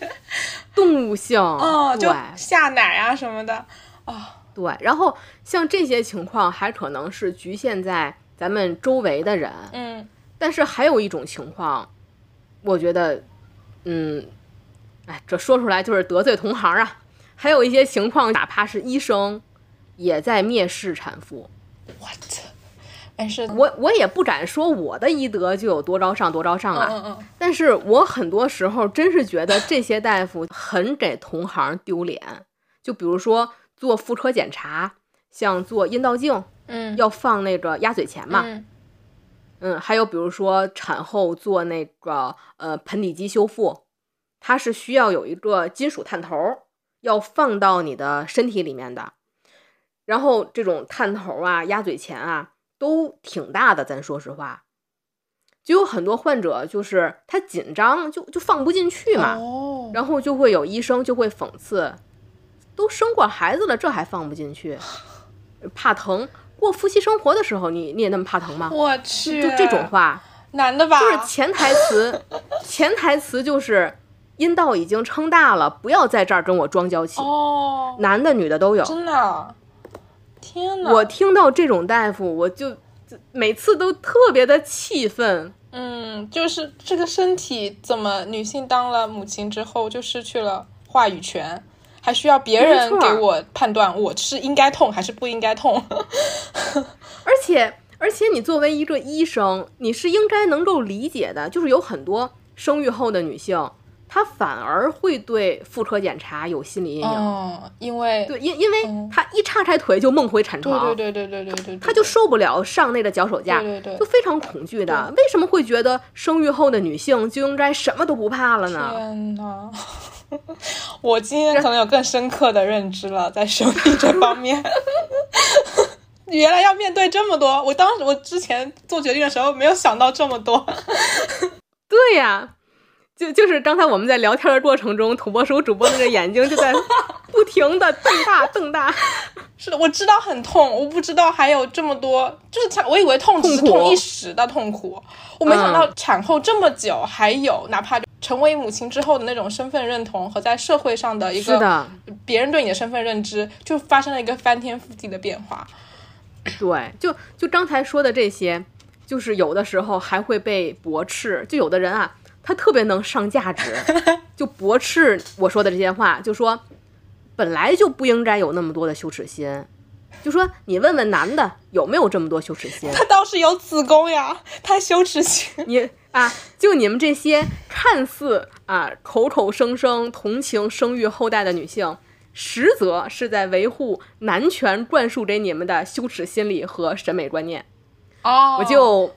动物性，哦，就对下奶啊什么的，啊，对。然后像这些情况，还可能是局限在咱们周围的人，嗯但是还有一种情况，我觉得，嗯，哎，这说出来就是得罪同行啊。还有一些情况，哪怕是医生，也在蔑视产妇。，what？但是，我我也不敢说我的医德就有多高尚多高尚啊，嗯嗯嗯，但是我很多时候真是觉得这些大夫很给同行丢脸。就比如说做妇科检查，像做阴道镜嗯，要放那个鸭嘴钳嘛，嗯嗯，还有比如说产后做那个呃盆底肌修复，它是需要有一个金属探头要放到你的身体里面的，然后这种探头啊、鸭嘴钳啊都挺大的，咱说实话，就有很多患者就是他紧张就就放不进去嘛，哦，然后就会有医生就会讽刺，都生过孩子了，这还放不进去，怕疼。过夫妻生活的时候，你你也那么怕疼吗？我去，就这种话，男的吧？就是潜台词，潜台词就是阴道已经撑大了，不要在这儿跟我装娇气。哦，男的女的都有。真的，啊天哪！我听到这种大夫，我就就每次都特别的气愤。嗯，就是这个身体怎么女性当了母亲之后就失去了话语权，还需要别人给我判断我是应该痛还是不应该痛？而 且而且，你作为一个医生，你是应该能够理解的，就是有很多生育后的女性，她反而会对妇科检查有心理阴影。哦，因为对，因因为嗯她一叉开腿就梦回产对床，对对对对对对，她就受不了上那个脚手架，对对对就非常恐惧的。为什么会觉得生育后的女性就应该什么都不怕了呢？天呐，我今天可能有更深刻的认知了，在生理这方面。原来要面对这么多，我当时我之前做决定的时候没有想到这么多。对呀，就就是刚才我们在聊天的过程中，土拨鼠主播那个眼睛就在不停的瞪大瞪大。是的，我知道很痛，我不知道还有这么多，就是产，我以为痛只是痛一时的痛苦，我没想到产后这么久还有，哪怕成为母亲之后的那种身份认同和在社会上的一个，别人对你的身份认知，就发生了一个翻天覆地的变化。对，就就刚才说的这些，就是有的时候还会被驳斥。就有的人啊，他特别能上价值，就驳斥我说的这些话，就说本来就不应该有那么多的羞耻心。就说你问问男的有没有这么多羞耻心？他倒是有子宫呀，他羞耻心。你啊，就你们这些看似啊口口声声同情生育后代的女性，实则是在维护男权灌输给你们的羞耻心理和审美观念。哦我就，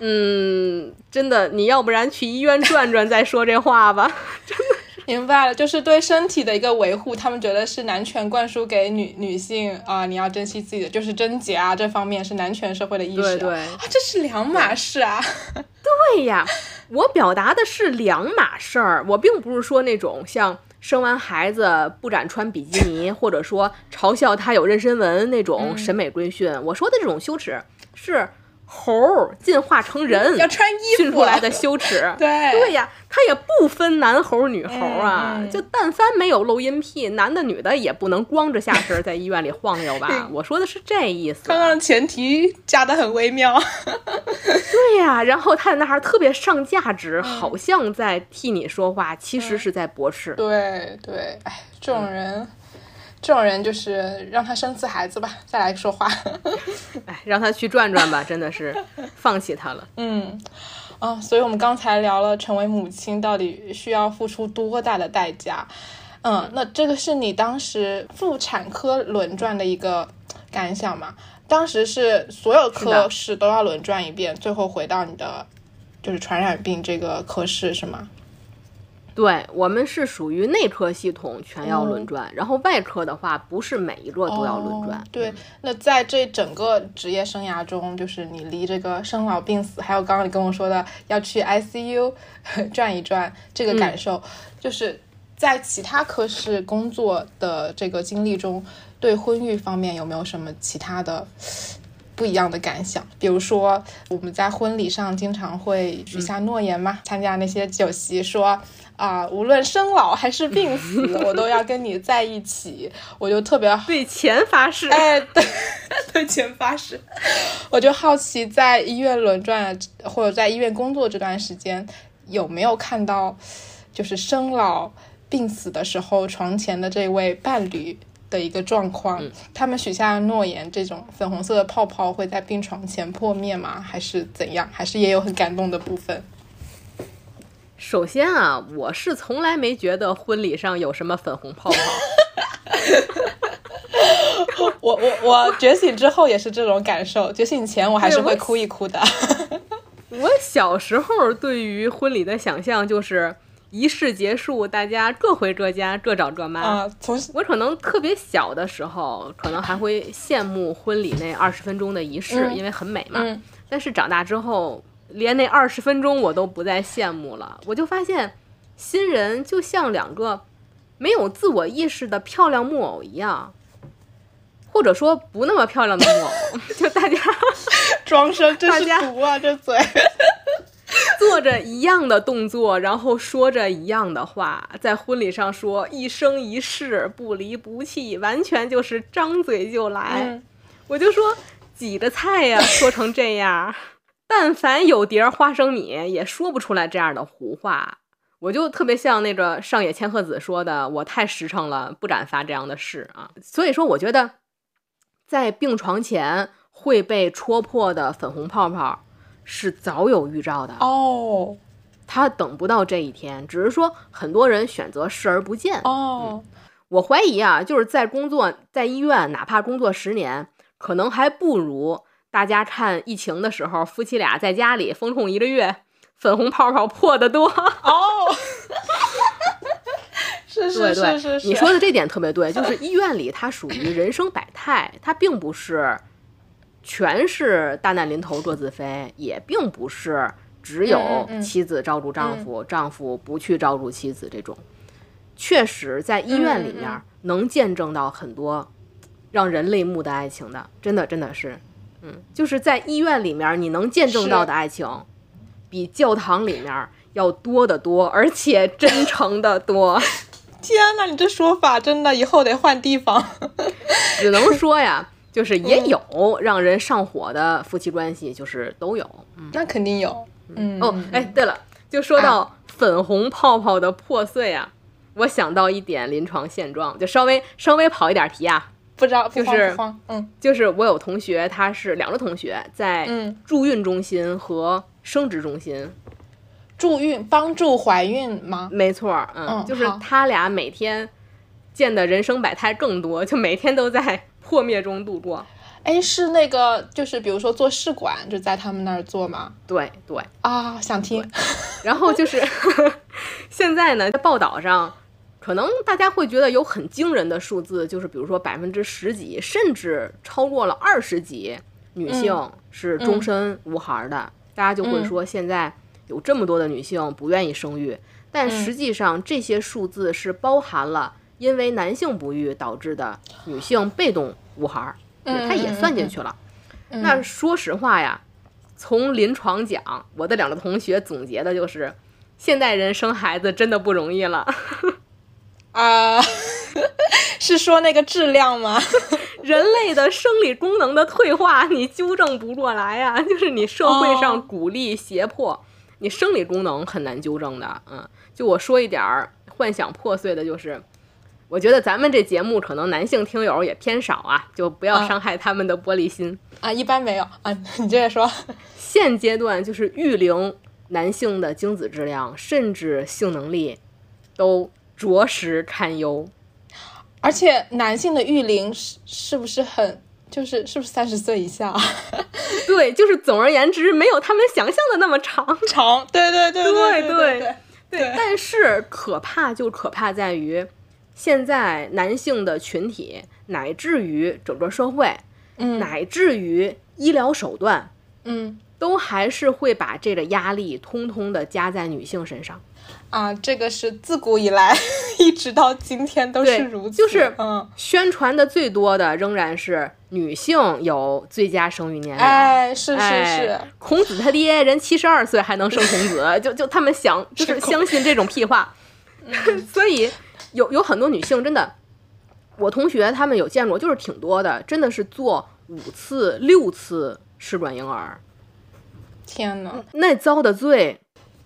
嗯，真的，你要不然去医院转转再说这话吧。明白了，就是对身体的一个维护，他们觉得是男权灌输给女女性啊、你要珍惜自己的，就是贞洁啊这方面是男权社会的意识、啊。对对啊，这是两码事啊。对呀，我表达的是两码事儿，我并不是说那种像生完孩子不敢穿比基尼，或者说嘲笑他有妊娠纹那种审美规训。我说的这种羞耻是猴儿进化成人要穿衣服训出来的羞耻。对对呀，他也不分男猴儿女猴儿啊，就但凡没有露阴癖，男的女的也不能光着下身在医院里晃悠吧？我说的是这意思。刚刚的前提加的很微妙。对呀，然后他在那儿特别上价值，好像在替你说话，其实是在驳斥。对对，哎，这种人，这种人就是让他生次孩子吧，再来说话。哎，让他去转转吧，真的是放弃他了。嗯，啊，所以我们刚才聊了成为母亲到底需要付出多大的代价。嗯，那这个是你当时妇产科轮转的一个感想吗？当时是所有科室都要轮转一遍，最后回到你的就是传染病这个科室是吗？对我们是属于内科系统全要轮转，然后外科的话不是每一个都要轮转。哦对，那在这整个职业生涯中，就是你离这个生老病死，还有刚刚你跟我说的要去 ICU 转一转，这个感受，就是在其他科室工作的这个经历中，对婚育方面有没有什么其他的？不一样的感想，比如说我们在婚礼上经常会许下诺言嘛，参加那些酒席说啊、无论生老还是病 死，我都要跟你在一起，我就特别对钱发誓。哎，对，对钱发誓。我就好奇，在医院轮转或者在医院工作这段时间，有没有看到就是生老病死的时候，床前的这位伴侣的一个状况？他们许下的诺言，这种粉红色的泡泡会在病床前破灭吗？还是怎样？还是也有很感动的部分？首先啊，我是从来没觉得婚礼上有什么粉红泡泡。我我我觉醒之后也是这种感受，觉醒前我还是会哭一哭的。我小时候对于婚礼的想象就是仪式结束，大家各回各家，各找各妈。啊、从我可能特别小的时候，可能还会羡慕婚礼那二十分钟的仪式，嗯因为很美嘛。嗯但是长大之后，连那二十分钟我都不再羡慕了。我就发现，新人就像两个没有自我意识的漂亮木偶一样，或者说不那么漂亮的木偶，就大家 装声真是毒啊，这嘴。做着一样的动作，然后说着一样的话，在婚礼上说一生一世不离不弃，完全就是张嘴就来。嗯我就说几个菜呀，说成这样，但凡有碟儿花生米，也说不出来这样的胡话。我就特别像那个上野千鹤子说的，我太实诚了，不敢发这样的誓啊。所以说，我觉得在病床前会被戳破的粉红泡泡是早有预兆的。哦他等不到这一天，只是说很多人选择视而不见。哦，我怀疑啊，就是在工作在医院，哪怕工作十年，可能还不如大家看疫情的时候，夫妻俩在家里封控一个月，粉红泡泡破的多。哦，是是是是是，你说的这点特别对，就是医院里它属于人生百态，它并不是全是大难临头各自飞，也并不是只有妻子照顾丈夫，丈夫不去照顾妻子这种。确实，在医院里面能见证到很多让人泪目的爱情的，真的真的是，嗯，就是在医院里面你能见证到的爱情，比教堂里面要多得多，而且真诚的多。天呐，你这说法真的以后得换地方。只能说呀，就是也有让人上火的夫妻关系，就是都有。嗯。那肯定有，嗯。哦，哎，对了，就说啊。到粉红泡泡的破碎啊，我想到一点临床现状，就稍微稍微跑一点题啊，不知道就是，嗯就是我有同学，他是两个同学在嗯，助孕中心和生殖中心，助孕帮助怀孕吗？没错，嗯，嗯就是他俩每天见的人生百态更多，就每天都在 破灭中度过。哎，是那个，就是比如说做试管，就在他们那儿做吗？对对，啊，想听。然后就是 现在呢，在报道上，可能大家会觉得有很惊人的数字，就是比如说百分之十几，甚至超过了二十几女性是终身无孩的。大家就会说，现在有这么多的女性不愿意生育，但实际上这些数字是包含了因为男性不育导致的女性被动无孩，嗯它也算进去了。那说实话呀，从临床讲，我的两个同学总结的就是，现代人生孩子真的不容易了。啊，是说那个质量吗？人类的生理功能的退化，你纠正不过来啊、就是你社会上哦鼓励胁迫，你生理功能很难纠正的。嗯，就我说一点儿幻想破碎的，就是我觉得咱们这节目可能男性听友也偏少啊，就不要啊伤害他们的玻璃心。啊，一般没有啊，你接着说。现阶段就是育龄男性的精子质量甚至性能力都着实堪忧。而且男性的育龄是是不是很，就是是不是三十岁以下啊？对，就是总而言之，没有他们想象的那么长。长，对对对对对对对。对，但是可怕就可怕在于，现在男性的群体，乃至于整个社会，嗯乃至于医疗手段，嗯都还是会把这个压力通通的加在女性身上。啊，这个是自古以来 一直到今天都是如此，就是嗯，宣传的最多的仍然是女性有最佳生育年龄。哎，是是哎是，孔子他爹人七十二岁还能生孔子，就就他们想就是相信这种屁话，所以有有很多女性真的，我同学他们有见过，就是挺多的，真的是做五次六次试管婴儿，天呐，那遭的罪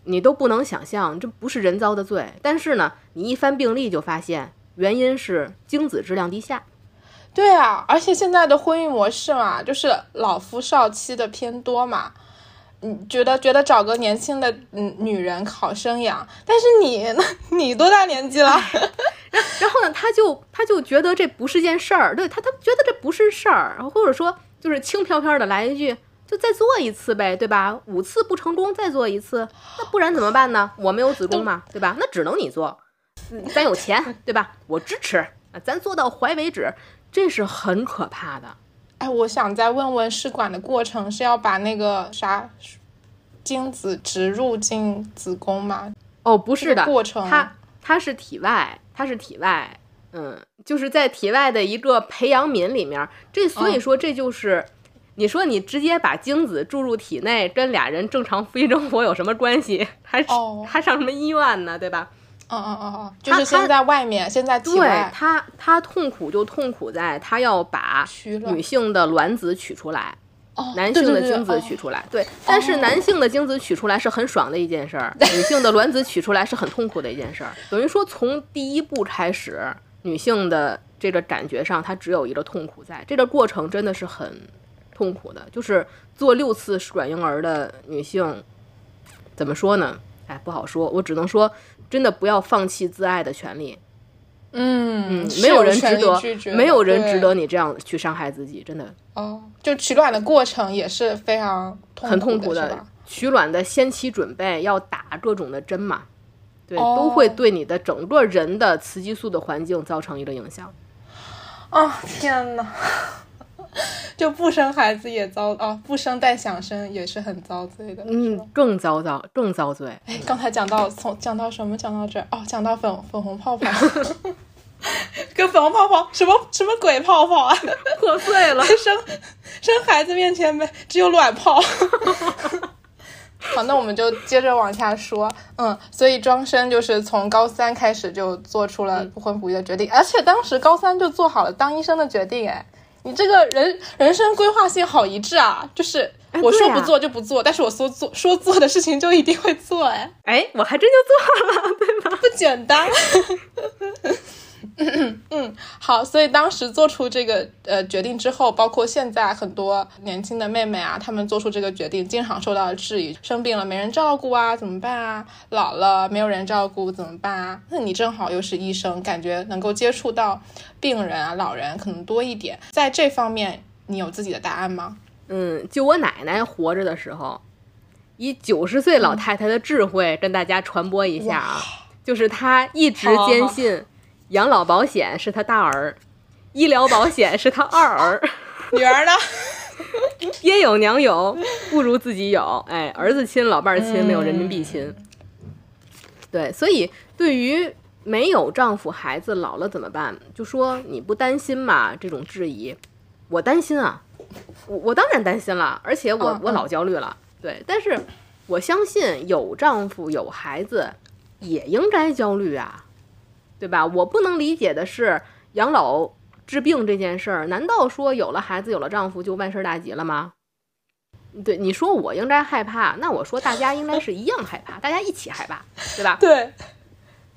你都不能想象，这不是人遭的罪。但是呢，你一翻病历就发现原因是精子质量低下。对啊，而且现在的婚育模式嘛，就是老夫少妻的偏多嘛。你觉得觉得找个年轻的嗯女人好生养，但是你 你多大年纪了？然后呢，他就他就觉得这不是件事儿，对他他觉得这不是事儿，或者说就是轻飘飘的来一句，就再做一次呗，对吧？五次不成功再做一次，那不然怎么办呢？我没有子宫嘛，对吧？那只能你做，嗯咱有钱，对吧？我支持，啊，咱做到怀为止，这是很可怕的。哎，我想再问问试管的过程是要把那个啥精子植入进子宫吗？哦，不是这的，个过程它它是体外，它是体外，嗯，就是在体外的一个培养皿里面。这所以说这就是，你说你直接把精子注入体内，跟俩人正常夫妻生活有什么关系？还哦还上什么医院呢？对吧？嗯嗯嗯嗯，就是先在外面，现在体对他，他痛苦就痛苦在他要把女性的卵子取出来。哦，男性的精子哦取出来，对，但是男性的精子取出来是很爽的一件事儿，女性的卵子取出来是很痛苦的一件事儿。等于说，从第一步开始，女性的这个感觉上，她只有一个痛苦在，这个过程真的是很痛苦的。就是做六次试管婴儿的女性，怎么说呢？哎，不好说，我只能说，真的不要放弃自爱的权利。嗯嗯，没有人值得，没有人值得你这样去伤害自己，真的。哦，就取卵的过程也是非常痛很痛苦的？取卵的先期准备要打各种的针嘛，对，哦都会对你的整个人的雌激素的环境造成一个影响。哦、天呐，就不生孩子也遭啊，不生但想生也是很遭罪的。嗯，更遭遭更遭罪。哎，刚才讲到从讲到什么？讲到这儿哦，讲到粉粉红泡泡，跟粉红泡泡什么什么鬼泡泡啊？破碎了。生生孩子面前没只有卵泡。好，那我们就接着往下说。嗯，所以庄生就是从高三开始就做出了不婚不育的决定，而且当时高三就做好了当医生的决定。哎，你这个人人生规划性好一致啊！就是我说不做就不做，但是我说做 说做的事情就一定会做。哎，哎，我还真就做了，对吗？不简单。嗯，好，所以当时做出这个呃决定之后，包括现在很多年轻的妹妹啊，她们做出这个决定，经常受到质疑，生病了没人照顾啊，怎么办啊？老了没有人照顾怎么办啊？那你正好又是医生，感觉能够接触到病人啊、老人可能多一点，在这方面你有自己的答案吗？嗯，就我奶奶活着的时候，以九十岁老太太的智慧跟大家传播一下啊，就是她一直坚信养老保险是他大儿，医疗保险是他二儿。女儿呢？爹有娘有，不如自己有。哎，儿子亲，老伴儿亲，没有人民币亲。对，所以对于没有丈夫、孩子老了怎么办？就说你不担心嘛？这种质疑，我担心啊，我我当然担心了，而且我嗯我老焦虑了。对，但是我相信有丈夫有孩子也应该焦虑啊，对吧？我不能理解的是养老治病这件事儿，难道说有了孩子有了丈夫就万事大吉了吗？对，你说我应该害怕，那我说大家应该是一样害怕，大家一起害怕，对吧？对，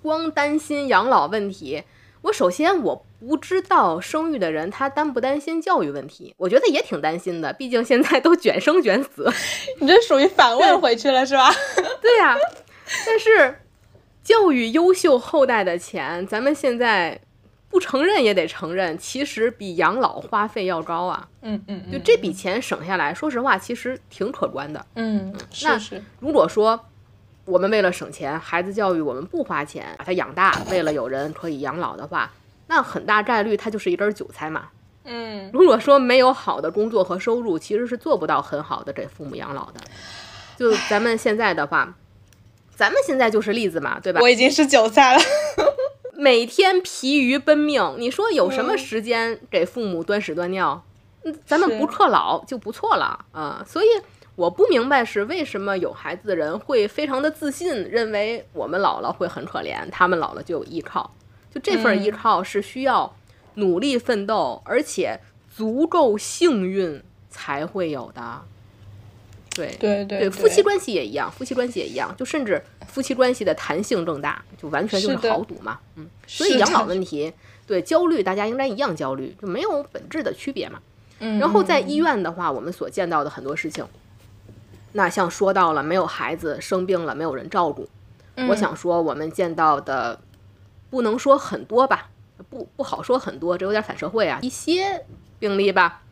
光担心养老问题，我首先我不知道生育的人他担不担心教育问题，我觉得也挺担心的，毕竟现在都卷生卷死。你这属于反问回去了是吧？对呀、但是教育优秀后代的钱，咱们现在不承认也得承认，其实比养老花费要高啊。嗯嗯，就这笔钱省下来，说实话，其实挺可观的。嗯，那是是，如果说我们为了省钱，孩子教育我们不花钱，把他养大，为了有人可以养老的话，那很大概率他就是一根韭菜嘛。嗯，如果说没有好的工作和收入，其实是做不到很好的给父母养老的。就咱们现在的话，咱们现在就是例子嘛，对吧？我已经是韭菜了。每天疲于奔命，你说有什么时间给父母端屎端尿？嗯，咱们不克老就不错了啊、所以我不明白是为什么有孩子的人会非常的自信，认为我们老了会很可怜，他们老了就有依靠。就这份嗯依靠是需要努力奋斗，而且足够幸运才会有的。对对对对，夫妻关系也一样，夫妻关系也一样，就甚至夫妻关系的弹性更大，就完全就是豪赌嘛。嗯，所以养老问题，对焦虑大家应该一样焦虑，就没有本质的区别嘛。嗯，然后在嗯医院的话，我们所见到的很多事情，那像说到了没有孩子生病了，没有人照顾，嗯我想说我们见到的不能说很多吧，不不好说很多，这有点反社会啊。一些病例吧，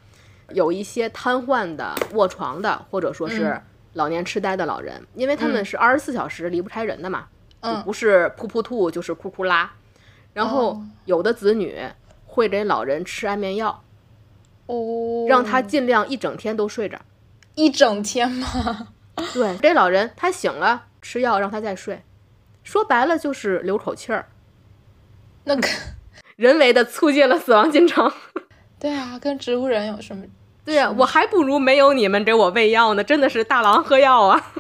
有一些瘫痪的、卧床的，或者说是嗯老年痴呆的老人，因为他们是二十四小时离不开人的嘛，就嗯不是噗噗吐就是哭哭拉。然后哦有的子女会给老人吃安眠药，哦，让他尽量一整天都睡着。一整天吗？对，这老人他醒了吃药让他再睡，说白了就是留口气儿，那个，人为的促进了死亡进程。对啊，跟植物人有什么？对呀、我还不如没有你们给我喂药呢，真的是大郎喝药啊。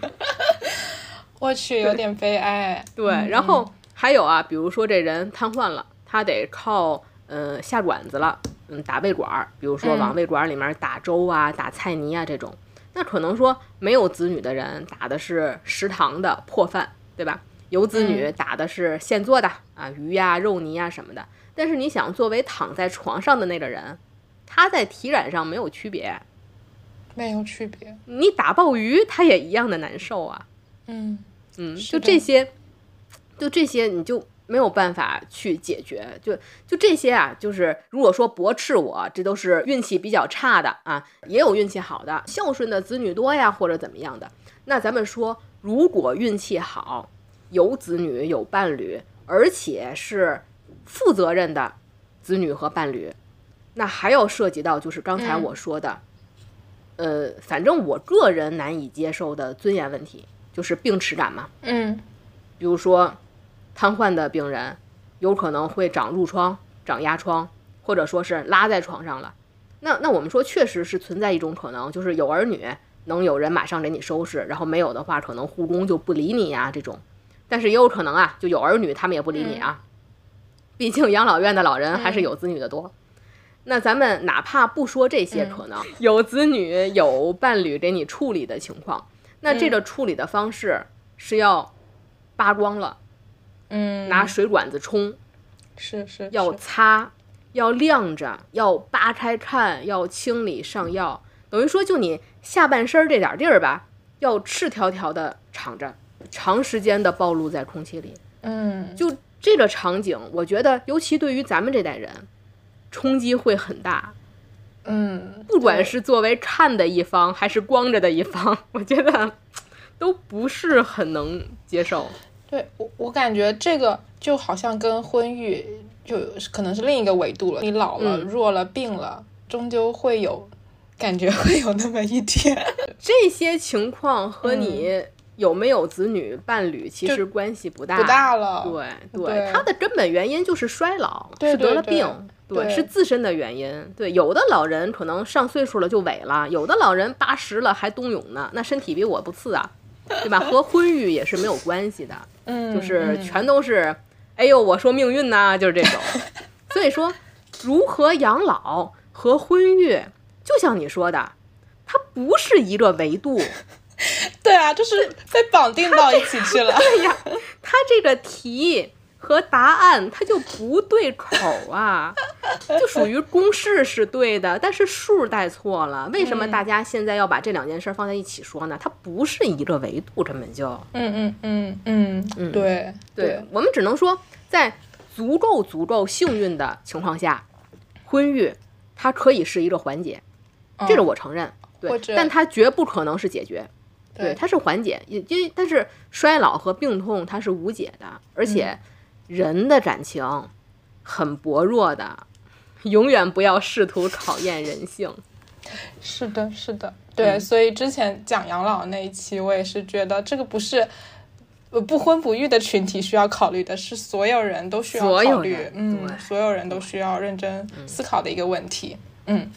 我去，有点悲哀。对，然后还有啊，比如说这人瘫痪了，他得靠呃下馆子了，嗯，打胃管儿，比如说嗯往胃管儿里面打粥啊、打菜泥啊这种。那可能说没有子女的人打的是食堂的破饭，对吧？有子女打的是现做的啊，鱼呀、肉泥呀什么的。但是你想，作为躺在床上的那个人，他在体感上没有区别，没有区别。你打鲍鱼他也一样的难受啊。嗯，嗯，就这些，就这些，你就没有办法去解决。就就这些啊，就是如果说驳斥我，这都是运气比较差的啊，也有运气好的，孝顺的子女多呀，或者怎么样的。那咱们说，如果运气好，有子女有伴侣，而且是负责任的子女和伴侣，那还要涉及到就是刚才嗯我说的，呃，反正我个人难以接受的尊严问题，就是病耻感嘛。嗯，比如说，瘫痪的病人有可能会长褥疮、长压疮，或者说是拉在床上了。那那我们说，确实是存在一种可能，就是有儿女能有人马上给你收拾，然后没有的话，可能护工就不理你呀、这种。但是也有可能啊，就有儿女他们也不理你啊，毕竟养老院的老人还是有子女的多。那咱们哪怕不说这些可能，有子女有伴侣给你处理的情况，那这个处理的方式是要扒光了，嗯，拿水管子冲，是是要擦，要晾着，要扒开看，要清理上药。等于说，就你下半身这点地儿吧，要赤条条的敞着，长时间的暴露在空气里。嗯，就这个场景，我觉得尤其对于咱们这代人，冲击会很大。嗯，不管是作为看的一方，还是光着的一方，我觉得都不是很能接受。对我，我感觉这个就好像跟婚育就可能是另一个维度了。你老了、嗯弱了、病了，终究会有感觉，会有那么一天。这些情况和你有没有子女伴侣其实关系不大，不大了。对对，对它的根本原因就是衰老，对是得了对病，对是自身的原因。对，有的老人可能上岁数了就萎了，有的老人八十了还冬泳呢，那身体比我不次啊，对吧？和婚育也是没有关系的，嗯，就是嗯全都是，哎呦，我说命运呐、就是这种。所以说，如何养老和婚育，就像你说的，它不是一个维度。对啊，就是被绑定到一起去了。对呀，他这个题和答案它就不对口啊，就属于公式是对的，但是数带错了。为什么大家现在要把这两件事放在一起说呢？它不是一个维度，根本就嗯嗯嗯嗯嗯，对对，我们只能说在足够足够幸运的情况下，婚育它可以是一个环节，这个我承认。对但它绝不可能是解决。对，它是缓解，也因为但是衰老和病痛它是无解的，而且人的感情很薄弱的，永远不要试图考验人性。是的，是的，对，所以之前讲养老那一期，我也是觉得这个不是呃不婚不育的群体需要考虑的，是所有人都需要考虑，嗯，所有人都需要认真思考的一个问题，嗯，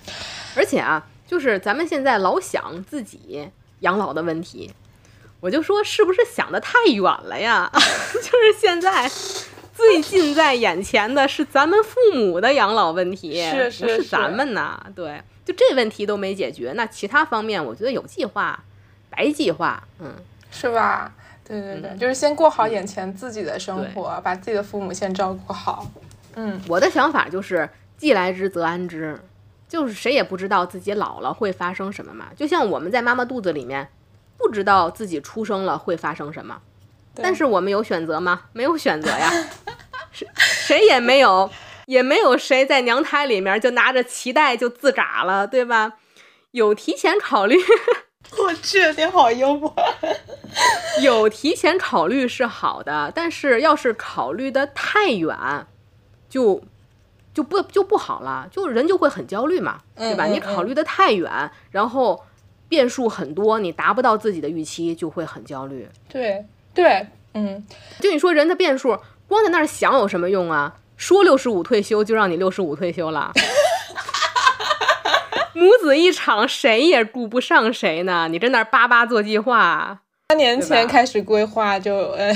而且啊，就是咱们现在老想自己养老的问题，我就说是不是想的太远了呀？就是现在最近在眼前的是咱们父母的养老问题，是是是咱们呐，对。就这问题都没解决，那其他方面我觉得有计划，白计划，嗯，是吧？对对对，就是先过好眼前自己的生活，把自己的父母先照顾好。嗯，我的想法就是既来之则安之，就是谁也不知道自己老了会发生什么嘛。就像我们在妈妈肚子里面，不知道自己出生了会发生什么，但是我们有选择吗？没有选择呀，谁谁也没有。也没有谁在娘胎里面就拿着脐带就自嘎了，对吧？有提前考虑，我去，你好幽默。有提前考虑是好的，但是要是考虑的太远，就就不就不好了，就人就会很焦虑嘛，对吧？你考虑的太远，然后变数很多，你达不到自己的预期，就会很焦虑。对对，嗯，就你说人的变数，光在那儿想有什么用啊？说六十五退休就让你六十五退休了，母子一场，谁也顾不上谁呢？你在那叭叭做计划，三年前开始规划就，呃，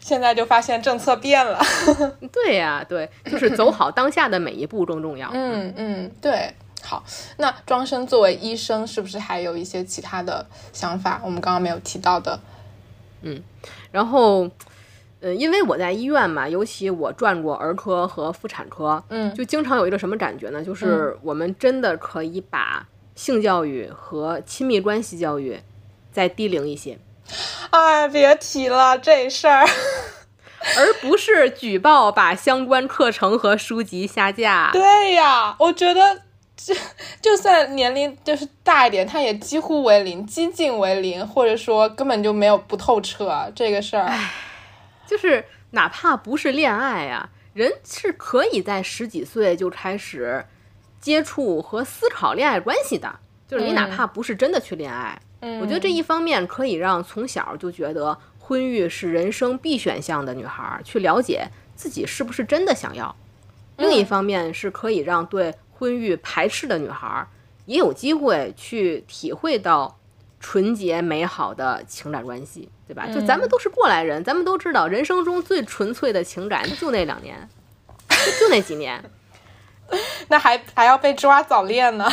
现在就发现政策变了。对呀，对，就是走好当下的每一步更重要。嗯嗯，对。好，那庄生作为医生，是不是还有一些其他的想法？我们刚刚没有提到的。嗯，然后。呃，因为我在医院嘛，尤其我转过儿科和妇产科，嗯，就经常有一个什么感觉呢？就是我们真的可以把性教育和亲密关系教育再低龄一些。哎，别提了这事儿，而不是举报把相关课程和书籍下架。对呀，我觉得就就算年龄就是大一点，他也几乎为零，几近为零，或者说根本就没有不透彻这个事儿。就是哪怕不是恋爱呀，人是可以在十几岁就开始接触和思考恋爱关系的。就是你哪怕不是真的去恋爱，我觉得这一方面可以让从小就觉得婚育是人生必选项的女孩去了解自己是不是真的想要。另一方面是可以让对婚育排斥的女孩也有机会去体会到。纯洁美好的情感关系，对吧？就咱们都是过来人，咱们都知道，人生中最纯粹的情感就那两年，就那几年，那还还要被抓早恋呢？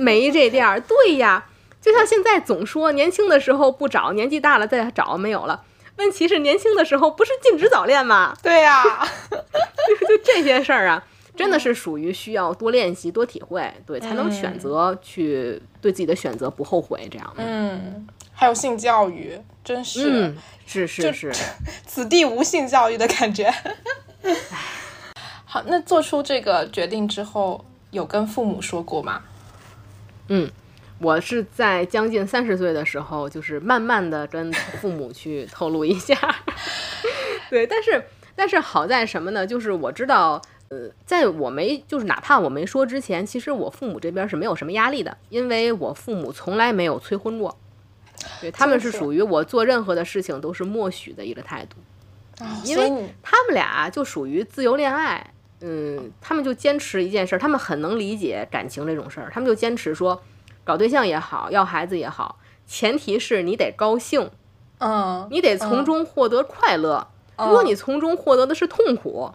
没这店儿，对呀。就像现在总说年轻的时候不找，年纪大了再找没有了。问题是年轻的时候不是禁止早恋吗？对呀，就这些事儿啊。真的是属于需要多练习、多体会，对，才能选择去对自己的选择不后悔这样。嗯，还有性教育，真是是是是，此地无性教育的感觉。好，那做出这个决定之后，有跟父母说过吗？嗯，我是在将近三十岁的时候，就是慢慢的跟父母去透露一下。对，但是但是好在什么呢？就是我知道。呃，在我没就是哪怕我没说之前，其实我父母这边是没有什么压力的，因为我父母从来没有催婚过，对他们是属于我做任何的事情都是默许的一个态度，因为他们俩就属于自由恋爱，嗯，他们就坚持一件事，他们很能理解感情这种事儿，他们就坚持说，搞对象也好，要孩子也好，前提是你得高兴，嗯，你得从中获得快乐，如果你从中获得的是痛苦。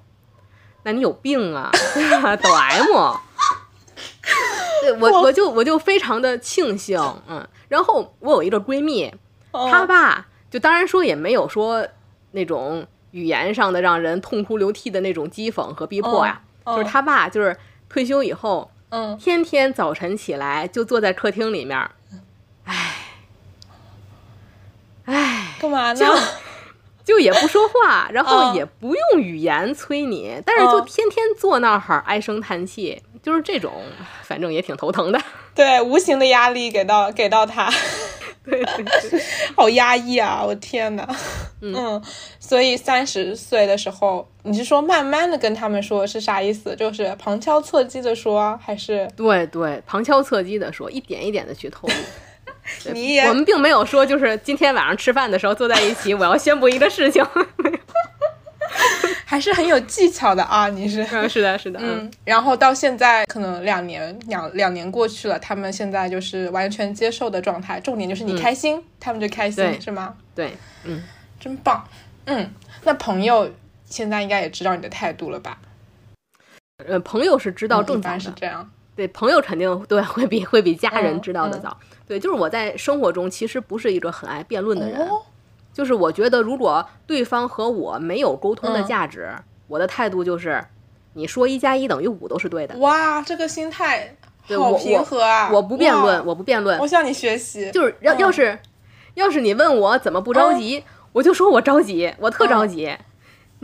那你有病啊，抖 M。对我，我就我就非常的庆幸，嗯。然后我有一个闺蜜，她爸就当然说也没有说那种语言上的让人痛哭流涕的那种讥讽和逼迫呀，就是她爸就是退休以后，嗯，天天早晨起来就坐在客厅里面，唉，唉，干嘛呢？就 也不说话，然后也不用语言催你，但是就天天坐那儿唉声叹气，就是这种，反正也挺头疼的。对，无形的压力给到给到他。对对对，好压抑啊！我天呐。嗯，所以三十岁的时候，你是说慢慢的跟他们说是啥意思？就是旁敲侧击的说，还是？对对，旁敲侧击的说，一点一点的去透露。你也，我们并没有说，就是今天晚上吃饭的时候坐在一起，我要宣布一个事情。还是很有技巧的啊！你是，嗯，是的，是的，嗯。然后到现在可能两年两两年过去了，他们现在就是完全接受的状态。重点就是你开心，他们就开心，是吗？对，嗯，真棒。嗯，那朋友现在应该也知道你的态度了吧？呃，朋友是知道更早的，是这样。对，朋友肯定对会比会比家人知道的早。对，就是我在生活中其实不是一个很爱辩论的人。就是我觉得，如果对方和我没有沟通的价值，我的态度就是，你说一加一等于五都是对的。哇，这个心态好平和啊！我不辩论，我不辩论。我向你学习。就是要要是，要是你问我怎么不着急，我就说我着急，我特着急。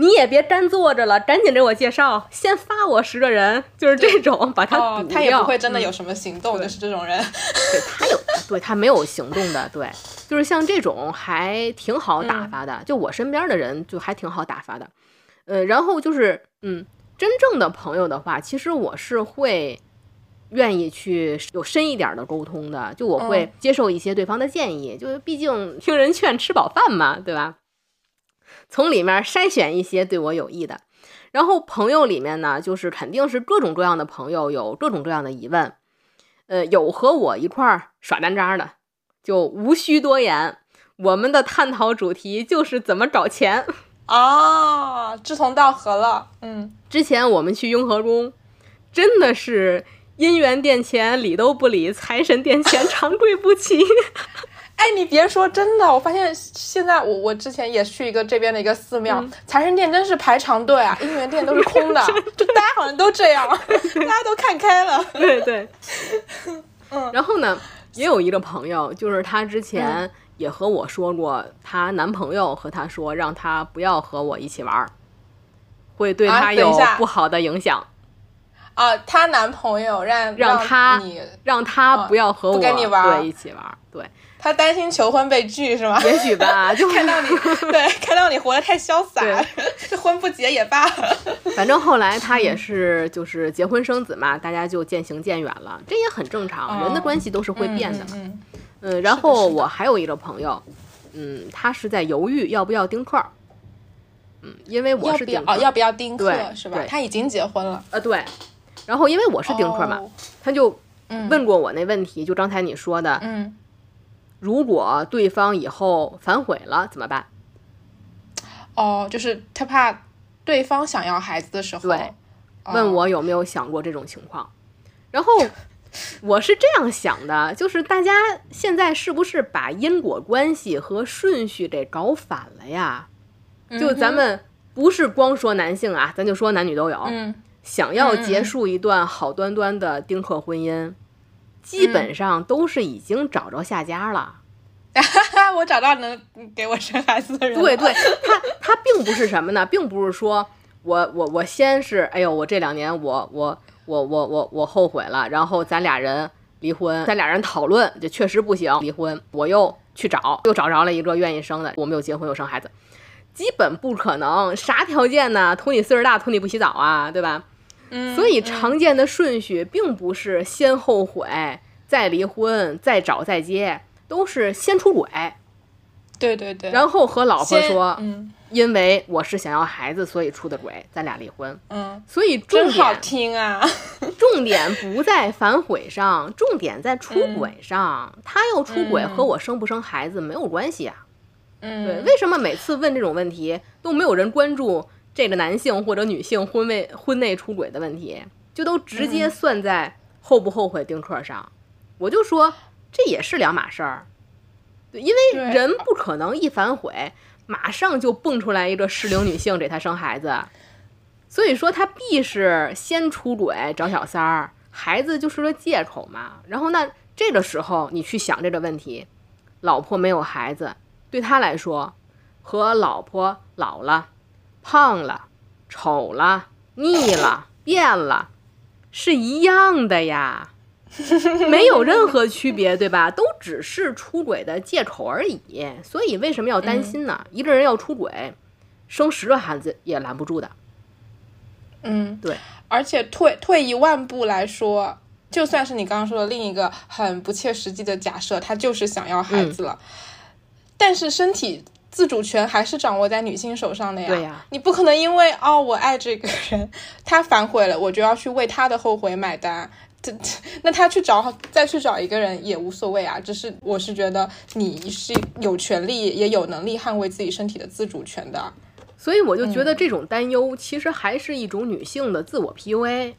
你也别干坐着了，赶紧给我介绍，先发我十个人，就是这种 把他堵掉。他也不会真的有什么行动，就是这种人。对他有，对他没有行动的，对，就是像这种还挺好打发的。就我身边的人，就还挺好打发的。呃，然后就是，嗯，真正的朋友的话，其实我是会愿意去有深一点的沟通的。就我会接受一些对方的建议，就是毕竟听人劝，吃饱饭嘛，对吧？从里面筛选一些对我有益的，然后朋友里面呢，就是肯定是各种各样的朋友，有各种各样的疑问，呃，有和我一块儿耍单渣的，就无需多言，我们的探讨主题就是怎么找钱。啊，志同道合了，嗯，之前我们去雍和宫，真的是姻缘殿前理都不理，财神殿前长跪不起。哎，你别说，真的，我发现现在我我之前也去一个这边的一个寺庙，财神殿真是排长队啊，姻缘殿都是空的，就大家好像都这样，大家都看开了。对对，嗯。然后呢，也有一个朋友，就是她之前也和我说过，她男朋友和她说，让她不要和我一起玩，会对她有不好的影响。啊，她男朋友让让她让她不要和我跟你玩，对，一起玩，对。他担心求婚被拒是吗？也许吧，就看到你，对，看到你活得太潇洒，这婚不结也罢。反正后来他也是，就是结婚生子嘛，大家就渐行渐远了，这也很正常，人的关系都是会变的嘛。嗯，然后我还有一个朋友，嗯，他是在犹豫要不要丁克。嗯，因为我是丁哦，要不要丁克是吧？他已经结婚了。呃，对。然后因为我是丁克嘛，他就问过我那问题，就刚才你说的，嗯。如果对方以后反悔了怎么办？哦，就是他怕对方想要孩子的时候，对，问我有没有想过这种情况。然后 我是这样想的，就是大家现在是不是把因果关系和顺序给搞反了呀？就咱们不是光说男性啊，咱就说男女都有。嗯，想要结束一段好端端的丁克婚姻。基本上都是已经找着下家了，我找到能给我生孩子的人。对对，他他并不是什么呢，并不是说我我我先是哎呦，我这两年我我我我我我后悔了，然后咱俩人离婚，咱俩人讨论，这确实不行，离婚，我又去找，又找着了一个愿意生的，我们又结婚又生孩子，基本不可能，啥条件呢？图你岁数大，图你不洗澡啊，对吧？所以常见的顺序并不是先后悔再离婚再找再结，都是先出轨，对对对，然后和老婆说，因为我是想要孩子，所以出的轨，咱俩离婚。嗯，所以重点好听啊，重点不在反悔上，重点在出轨上。他要出轨和我生不生孩子没有关系啊。嗯，对，为什么每次问这种问题都没有人关注？这个男性或者女性婚内婚内出轨的问题，就都直接算在后不后悔丁克上。我就说这也是两码事儿，对，因为人不可能一反悔马上就蹦出来一个适龄女性给他生孩子，所以说他必是先出轨找小三儿，孩子就是个借口嘛。然后那这个时候你去想这个问题，老婆没有孩子，对他来说和老婆老了。胖了，丑了，腻了，变了，是一样的呀。没有任何区别，对吧？都只是出轨的借口而已。所以为什么要担心呢？一个人要出轨，生十个孩子也拦不住的。嗯，对。而且退退一万步来说，就算是你刚刚说的另一个很不切实际的假设，他就是想要孩子了，但是身体自主权还是掌握在女性手上的呀。对呀，你不可能因为哦我爱这个人，他反悔了，我就要去为他的后悔买单。这那他去找再去找一个人也无所谓啊。只是我是觉得你是有权利也有能力捍卫自己身体的自主权的。所以我就觉得这种担忧其实还是一种女性的自我 PUA，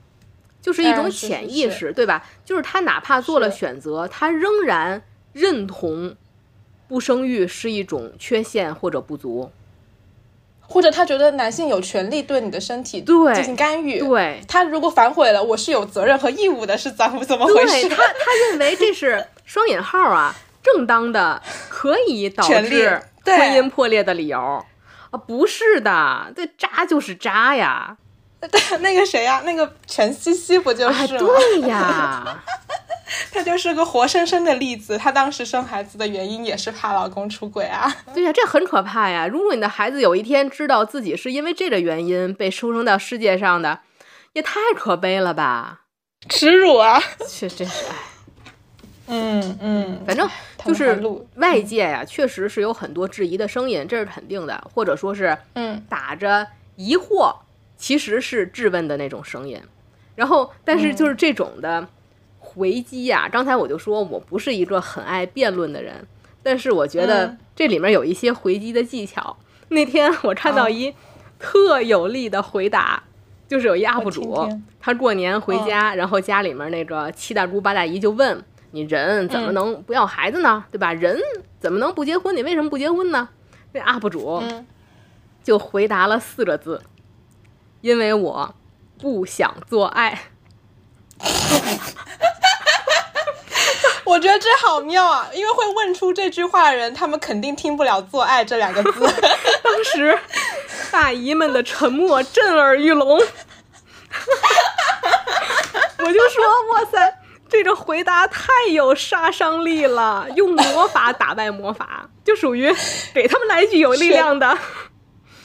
就是一种潜意识，对吧？就是她哪怕做了选择，她仍然认同不生育是一种缺陷或者不足，或者他觉得男性有权利对你的身体对进行干预。对，他如果反悔了，我是有责任和义务的，是怎么怎么回事？他他认为这是双引号啊，正当的可以导致婚姻破裂的理由。啊，不是的，这渣就是渣呀！那个谁呀，那个陈西西不就是吗？对呀，她就是个活生生的例子。她当时生孩子的原因也是怕老公出轨啊。对呀，这很可怕呀！如果你的孩子有一天知道自己是因为这个原因被出生到世界上的，也太可悲了吧！耻辱啊！确真是哎。嗯嗯，反正就是外界呀，确实是有很多质疑的声音，这是肯定的，或者说是嗯打着疑惑，其实是质问的那种声音。然后，但是就是这种的回击呀，刚才我就说我不是一个很爱辩论的人，但是我觉得这里面有一些回击的技巧。那天我看到一特有力的回答，就是有一 UP 主，他过年回家，然后家里面那个七大姑八大姨就问。你人怎么能不要孩子呢？对吧？人怎么能不结婚？你为什么不结婚呢？那 UP 主就回答了四个字：因为我不想做爱。我觉得这好妙啊！因为会问出这句话的人，他们肯定听不了“做爱”这两个字。当时大姨们的沉默震耳欲聋，我就说：“哇塞！”这个回答太有杀伤力了，用魔法打败魔法，就属于给他们来一句有力量的。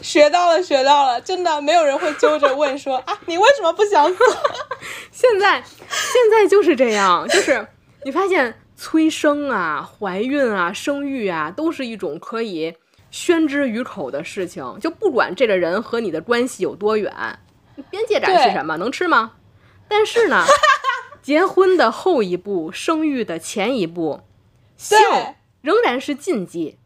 学到了，学到了，真的没有人会揪着问说 啊，你为什么不想做？现在，现在就是这样，就是你发现催生啊、怀孕啊、生育啊，都是一种可以宣之于口的事情，就不管这个人和你的关系有多远，边界感是什么？能吃吗？但是呢。结婚的后一步，生育的前一步，性仍然是禁忌。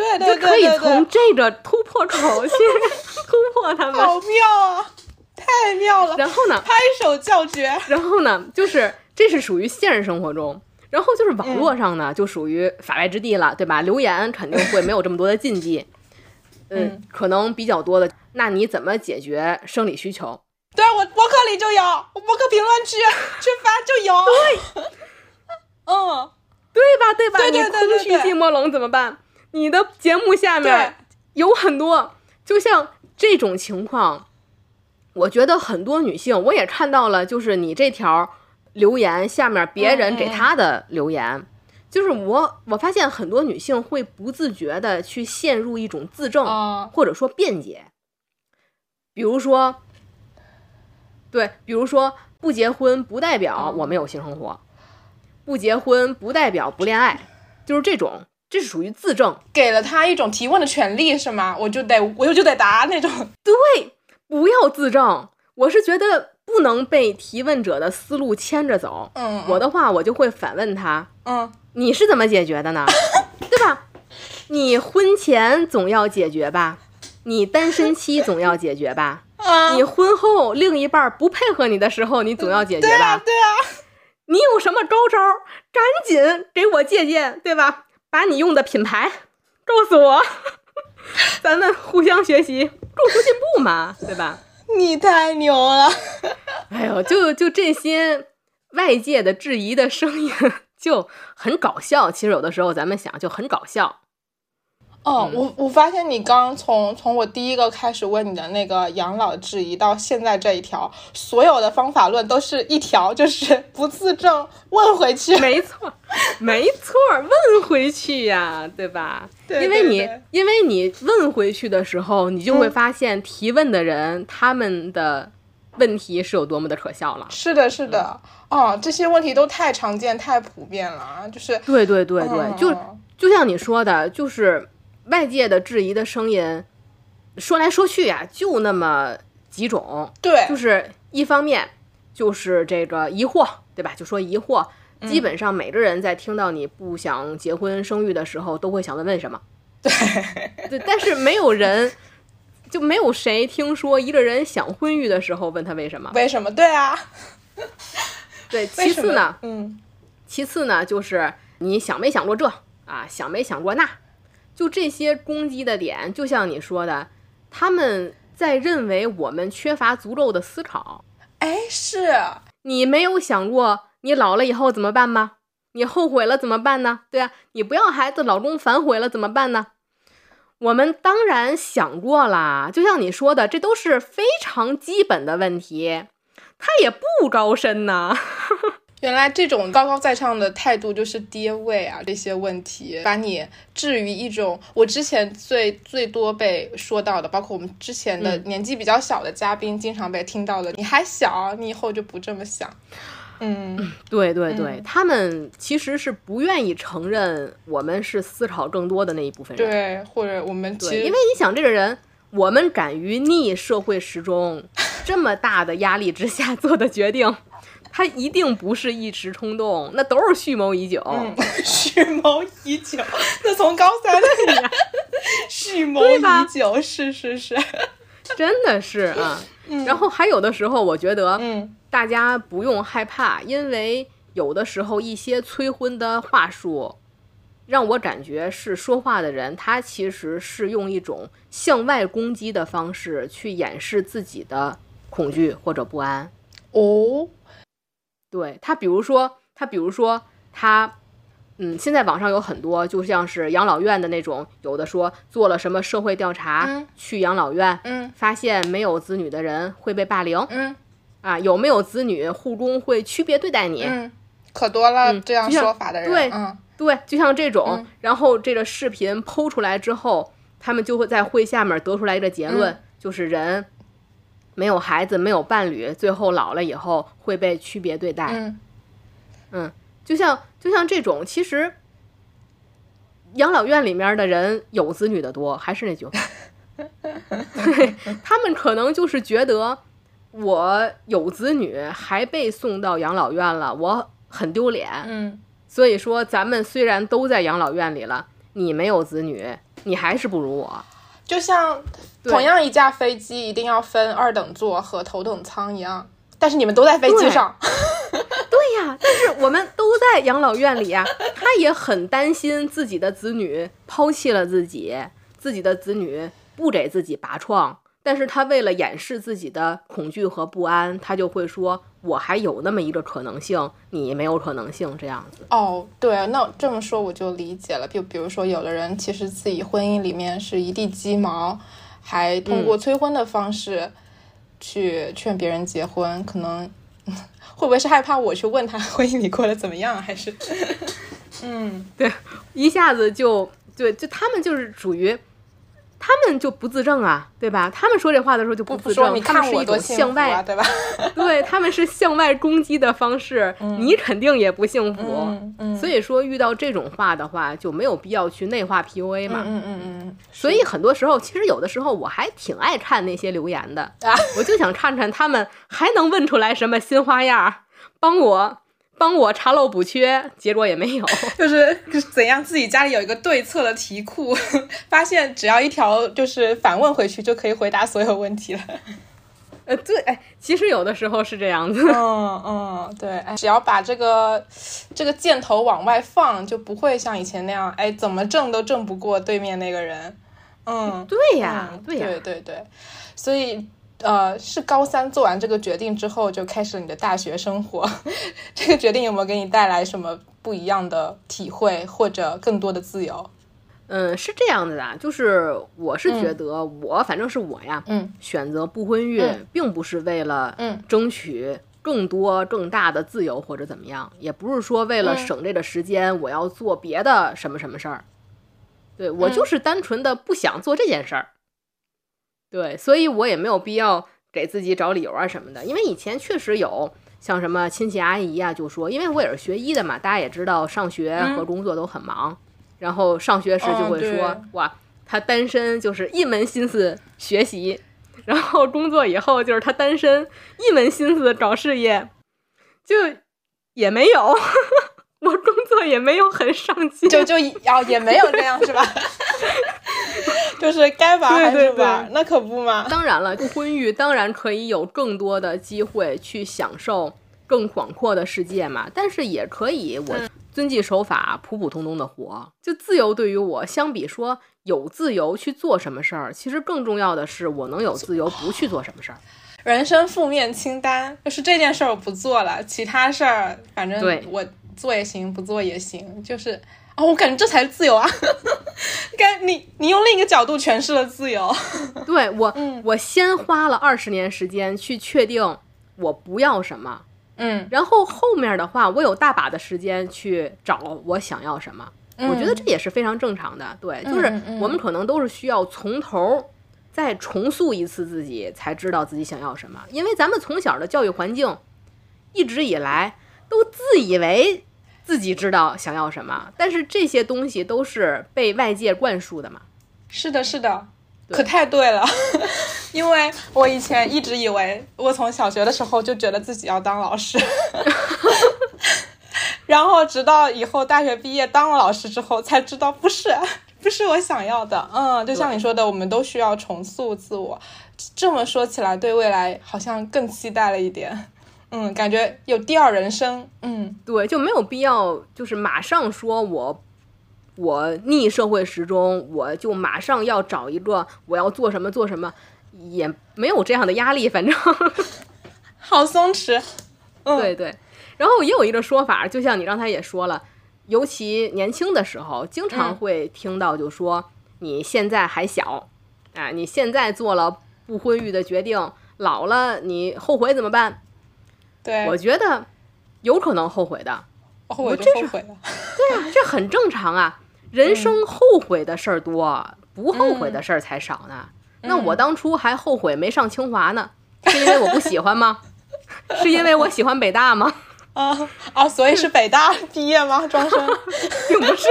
对对对就可以从这个突破口去 突破他们。好妙啊！太妙了。然后呢？拍手叫绝。然后呢？就是这是属于现实生活中，然后就是网络上呢，就属于法外之地了，对吧？留言肯定会没有这么多的禁忌，嗯，可能比较多的。那你怎么解决生理需求？对我博客里就有，我博客评论区 去发就有。对，嗯，对吧？对吧？对对对对对。你空虚寂寞冷怎么办？你的节目下面有很多，就像这种情况，我觉得很多女性我也看到了，就是你这条留言下面别人给她的留言，就是我我发现很多女性会不自觉的去陷入一种自证，或者说辩解，比如说。对，比如说不结婚不代表我没有性生活，不结婚不代表不恋爱，就是这种，这是属于自证，给了他一种提问的权利，是吗？我就得，我就得答那种。对，不要自证，我是觉得不能被提问者的思路牵着走。嗯，我的话我就会反问他，嗯，你是怎么解决的呢？对吧？你婚前总要解决吧？你单身期总要解决吧？你婚后另一半不配合你的时候，你总要解决吧？对啊，你有什么高招？赶紧给我借鉴，对吧？把你用的品牌告诉我，咱们互相学习，共同进步嘛，对吧？你太牛了！哎呦，就就这些外界的质疑的声音 就很搞笑。其实有的时候咱们想就很搞笑。哦，我我发现你刚从从我第一个开始问你的那个养老质疑到现在这一条，所有的方法论都是一条，就是 不自证问回去。没错，没错，问回去呀，对吧？对因为你因为你问回去的时候，你就会嗯发现提问的人、他们的问题是有多么的可笑了。是的，是的，哦，这些问题都太常见、太普遍了啊，就是对对对对，嗯就就像你说的，就是外界的质疑的声音，说来说去呀、就那么几种，对，就是一方面就是这个疑惑，对吧？就说疑惑，嗯基本上每个人在听到你不想结婚生育的时候，都会想问为什么。对，但是没有人，就没有谁听说一个人想婚育的时候问他为什么。为什么？对啊，对，其次呢，嗯，其次呢，就是你想没想过这啊，想没想过那，就这些攻击的点，就像你说的，他们在认为我们缺乏足够的思考。哎，是，你没有想过你老了以后怎么办吗？你后悔了怎么办呢？对啊，你不要孩子，老公反悔了怎么办呢？我们当然想过啦，就像你说的，这都是非常基本的问题，他也不高深呐。原来这种高高在上的态度就是爹味啊！这些问题把你置于一种我之前最最多被说到的，包括我们之前的嗯年纪比较小的嘉宾经常被听到的，你还小，你以后就不这么想。嗯，对对对，他们其实是不愿意承认我们是思考更多的那一部分人。对，或者我们其对，实因为你想，这个人，我们敢于逆社会时钟这么大的压力之下做的决定，他一定不是一时冲动，那都是蓄谋已久。嗯，蓄谋已久。那从高三 蓄谋已久，是是是，真的是啊。然后还有的时候，我觉得嗯大家不用害怕，因为有的时候一些催婚的话术，让我感觉是说话的人他其实是用一种向外攻击的方式去掩饰自己的恐惧或者不安。哦，对他，比如说他，比如说他，嗯，现在网上有很多，就像是养老院的那种，有的说做了什么社会调查，嗯去养老院，嗯发现没有子女的人会被霸凌，嗯。啊，有没有子女，护工会区别对待你，嗯，可多了嗯这样说法的人，对嗯对，就像这种，嗯然后这个视频剖出来之后，他们就会在会下面得出来一个结论，嗯就是人没有孩子，没有伴侣，最后老了以后会被区别对待。嗯就像就像这种，其实养老院里面的人有子女的多，还是那句话，对他们可能就是觉得我有子女还被送到养老院了，我很丢脸。嗯所以说，咱们虽然都在养老院里了，你没有子女，你还是不如我。就像同样一架飞机一定要分二等座和头等舱一样，但是你们都在飞机对上，对。呀，但是我们都在养老院里呀，他也很担心自己的子女抛弃了自己，自己的子女不给自己拔创，但是他为了掩饰自己的恐惧和不安，他就会说：“我还有那么一个可能性，你没有可能性。”这样子。哦，对，那这么说我就理解了。就比如说，有的人其实自己婚姻里面是一地鸡毛，还通过催婚的方式去劝别人结婚，可能 会不会是害怕我去问他婚姻里过得怎么样，还是嗯 对一下子就对，就他们就是属于，他们就不自证啊，对吧？他们说这话的时候就不自证，你看他们是一种向外啊，对吧？对，他们是向外攻击的方式，你肯定也不幸福。嗯嗯所以说，遇到这种话的话，就没有必要去内化 PUA 嘛。嗯嗯嗯所以很多时候，其实有的时候我还挺爱看那些留言的，啊 我就想看看他们还能问出来什么新花样儿，帮我帮我查漏补缺。结果也没有。就是怎样自己家里有一个对策的题库，发现只要一条就是反问回去就可以回答所有问题了。呃，对，哎，其实有的时候是这样子。嗯嗯，对，哎，只要把这个这个箭头往外放，就不会像以前那样，哎，怎么挣都挣不过对面那个人。嗯，对呀，嗯对呀，对对对，所以呃，是高三做完这个决定之后，就开始了你的大学生活。这个决定有没有给你带来什么不一样的体会，或者更多的自由？嗯，是这样子的，就是我是觉得我反正是我呀，嗯选择不婚育，嗯并不是为了嗯争取更多更大的自由或者怎么样，也不是说为了嗯省这个时间我要做别的什么什么事儿。对我嗯就是单纯的不想做这件事儿。对，所以我也没有必要给自己找理由啊什么的，因为以前确实有像什么亲戚阿姨啊，就说，因为我也是学医的嘛，大家也知道上学和嗯工作都很忙，然后上学时就嗯会说，对哇，他单身就是一门心思学习，然后工作以后就是他单身一门心思搞事业，就也没有，我工作也没有很上进，就 就哦也没有这样是吧？就是该玩还是玩，对那可不嘛。当然了，不婚育当然可以有更多的机会去享受更广阔的世界嘛，但是也可以我遵纪守法、普普通通的活。就自由对于我，相比说有自由去做什么事儿，其实更重要的是我能有自由不去做什么事儿。人生负面清单就是这件事儿我不做了，其他事儿反正对我做也行，不做也行，就是哦，我感觉这才是自由啊！感你你用另一个角度诠释了自由。对我，嗯我先花了二十年时间去确定我不要什么，嗯，然后后面的话，我有大把的时间去找我想要什么。我觉得这也是非常正常的，对，就是我们可能都是需要从头再重塑一次自己，才知道自己想要什么。因为咱们从小的教育环境，一直以来都自以为自己知道想要什么，但是这些东西都是被外界灌输的嘛。是的，是的，可太对了。因为我以前一直以为，我从小学的时候就觉得自己要当老师 然后直到以后大学毕业当了老师之后，才知道不是，不是我想要的。嗯，就像你说的，我们都需要重塑自我。这么说起来，对未来好像更期待了一点。嗯，感觉有第二人生。嗯对，就没有必要就是马上说我我逆社会时钟，我就马上要找一个我要做什么做什么，也没有这样的压力，反正好松弛。嗯，对对。然后也有一个说法，就像你刚才也说了，尤其年轻的时候，经常嗯会听到就说、你现在还小，啊，你现在做了不婚育的决定，老了你后悔怎么办？对，我觉得有可能后悔的。后悔就这是后悔了。这很正常啊，人生后悔的事儿多，不后悔的事儿才少呢。那我当初还后悔没上清华呢，是因为我不喜欢吗？是因为我喜欢北大吗？啊啊！所以是北大毕业吗？庄生？并不是。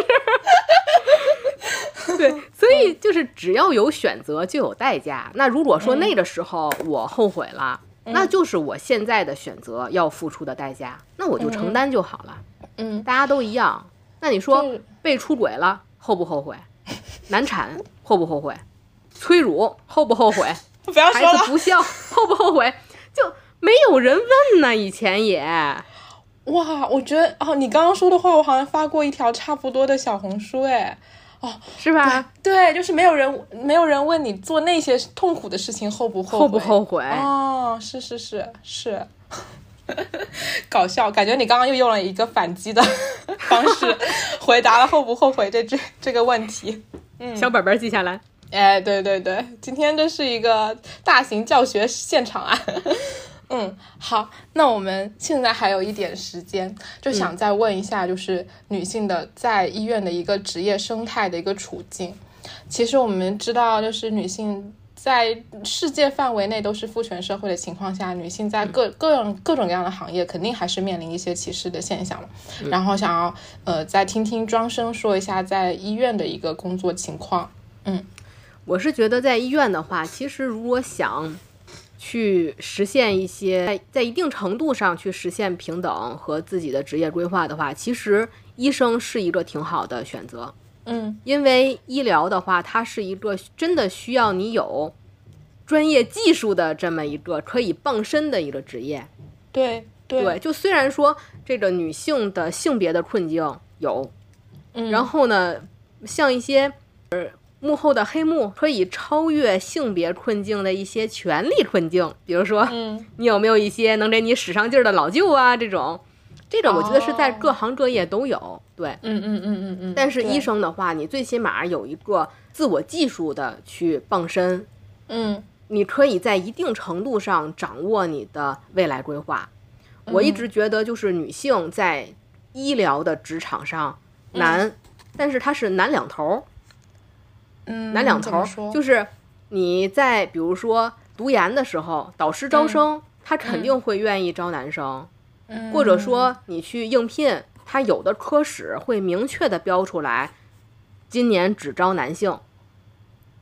对，所以就是只要有选择就有代价。那如果说那个时候我后悔了，那就是我现在的选择要付出的代价，那我就承担就好了。嗯，大家都一样。那你说被出轨了后不后悔？难产后不后悔？催乳后不后悔？孩 不要说了。子不孝后不后悔？就没有人问呢。以前也哇，我觉得哦，你刚刚说的话，我好像发过一条差不多的小红书，哎，是吧？对，就是没有人没有人问你做那些痛苦的事情后不后悔？后不后悔？哦，是是是是，搞笑，感觉你刚刚又用了一个反击的 方式 回答了后不后悔这这这个问题。嗯小本本记下来。哎，对对对，今天这是一个大型教学现场啊。嗯，好，那我们现在还有一点时间，就想再问一下，就是女性的在医院的一个职业生态的一个处境。其实我们知道，就是女性在世界范围内都是父权社会的情况下，女性在各各种各种各样的行业，肯定还是面临一些歧视的现象嘛。然后想要呃再听听庄生说一下在医院的一个工作情况。嗯我是觉得在医院的话，其实如果想去实现一些在在一定程度上去实现平等和自己的职业规划的话，其实医生是一个挺好的选择。嗯因为医疗的话，它是一个真的需要你有专业技术的这么一个可以傍身的一个职业。对对对，就虽然说这个女性的性别的困境有，嗯然后呢，像一些呃幕后的黑幕可以超越性别困境的一些权力困境，比如说嗯。你有没有一些能给你使上劲儿的老舅啊这种，这种我觉得是在哦。各行各业都有，对。嗯嗯嗯嗯嗯。对但是医，生的话，你最起码有一个自我技术的去傍身，嗯。你可以在一定程度上掌握你的未来规划。我一直觉得，就是女性在医疗的职场上难，但是它是难两头儿，嗯，难两头就是你在比如说读研的时候，导师招生，他肯定会愿意招男生，嗯或者说你去应聘，他有的科室会明确的标出来，今年只招男性。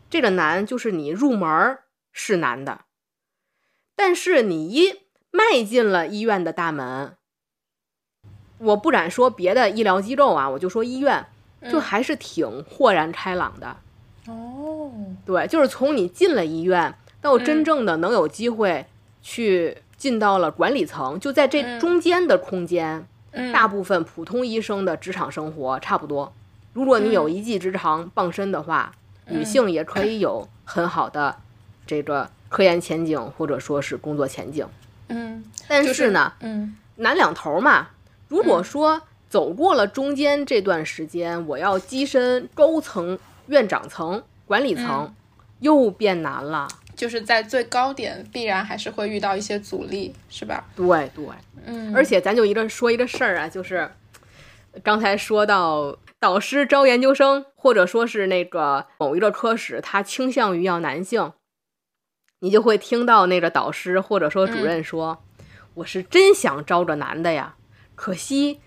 这个难就是你入门儿是难的，但是你一迈进了医院的大门，我不敢说别的医疗机构啊，我就说医院，就还是挺豁然开朗的。哦，对，就是从你进了医院到真正的能有机会去进到了管理层，就在这中间的空间，嗯。大部分普通医生的职场生活差不多。如果你有一技之长傍身的话，女性也可以有很好的这个科研前景或者说是工作前景。嗯。但就是呢，嗯。难两头嘛。如果说走过了中间这段时间，我要跻身高层、院长层、管理层，又变难了。就是在最高点必然还是会遇到一些阻力，是吧？对对，嗯，而且咱就一个说一个事儿啊，就是刚才说到导师招研究生，或者说是那个某一个科室，他倾向于要男性，你就会听到那个导师或者说主任说：“我是真想招个男的呀，可惜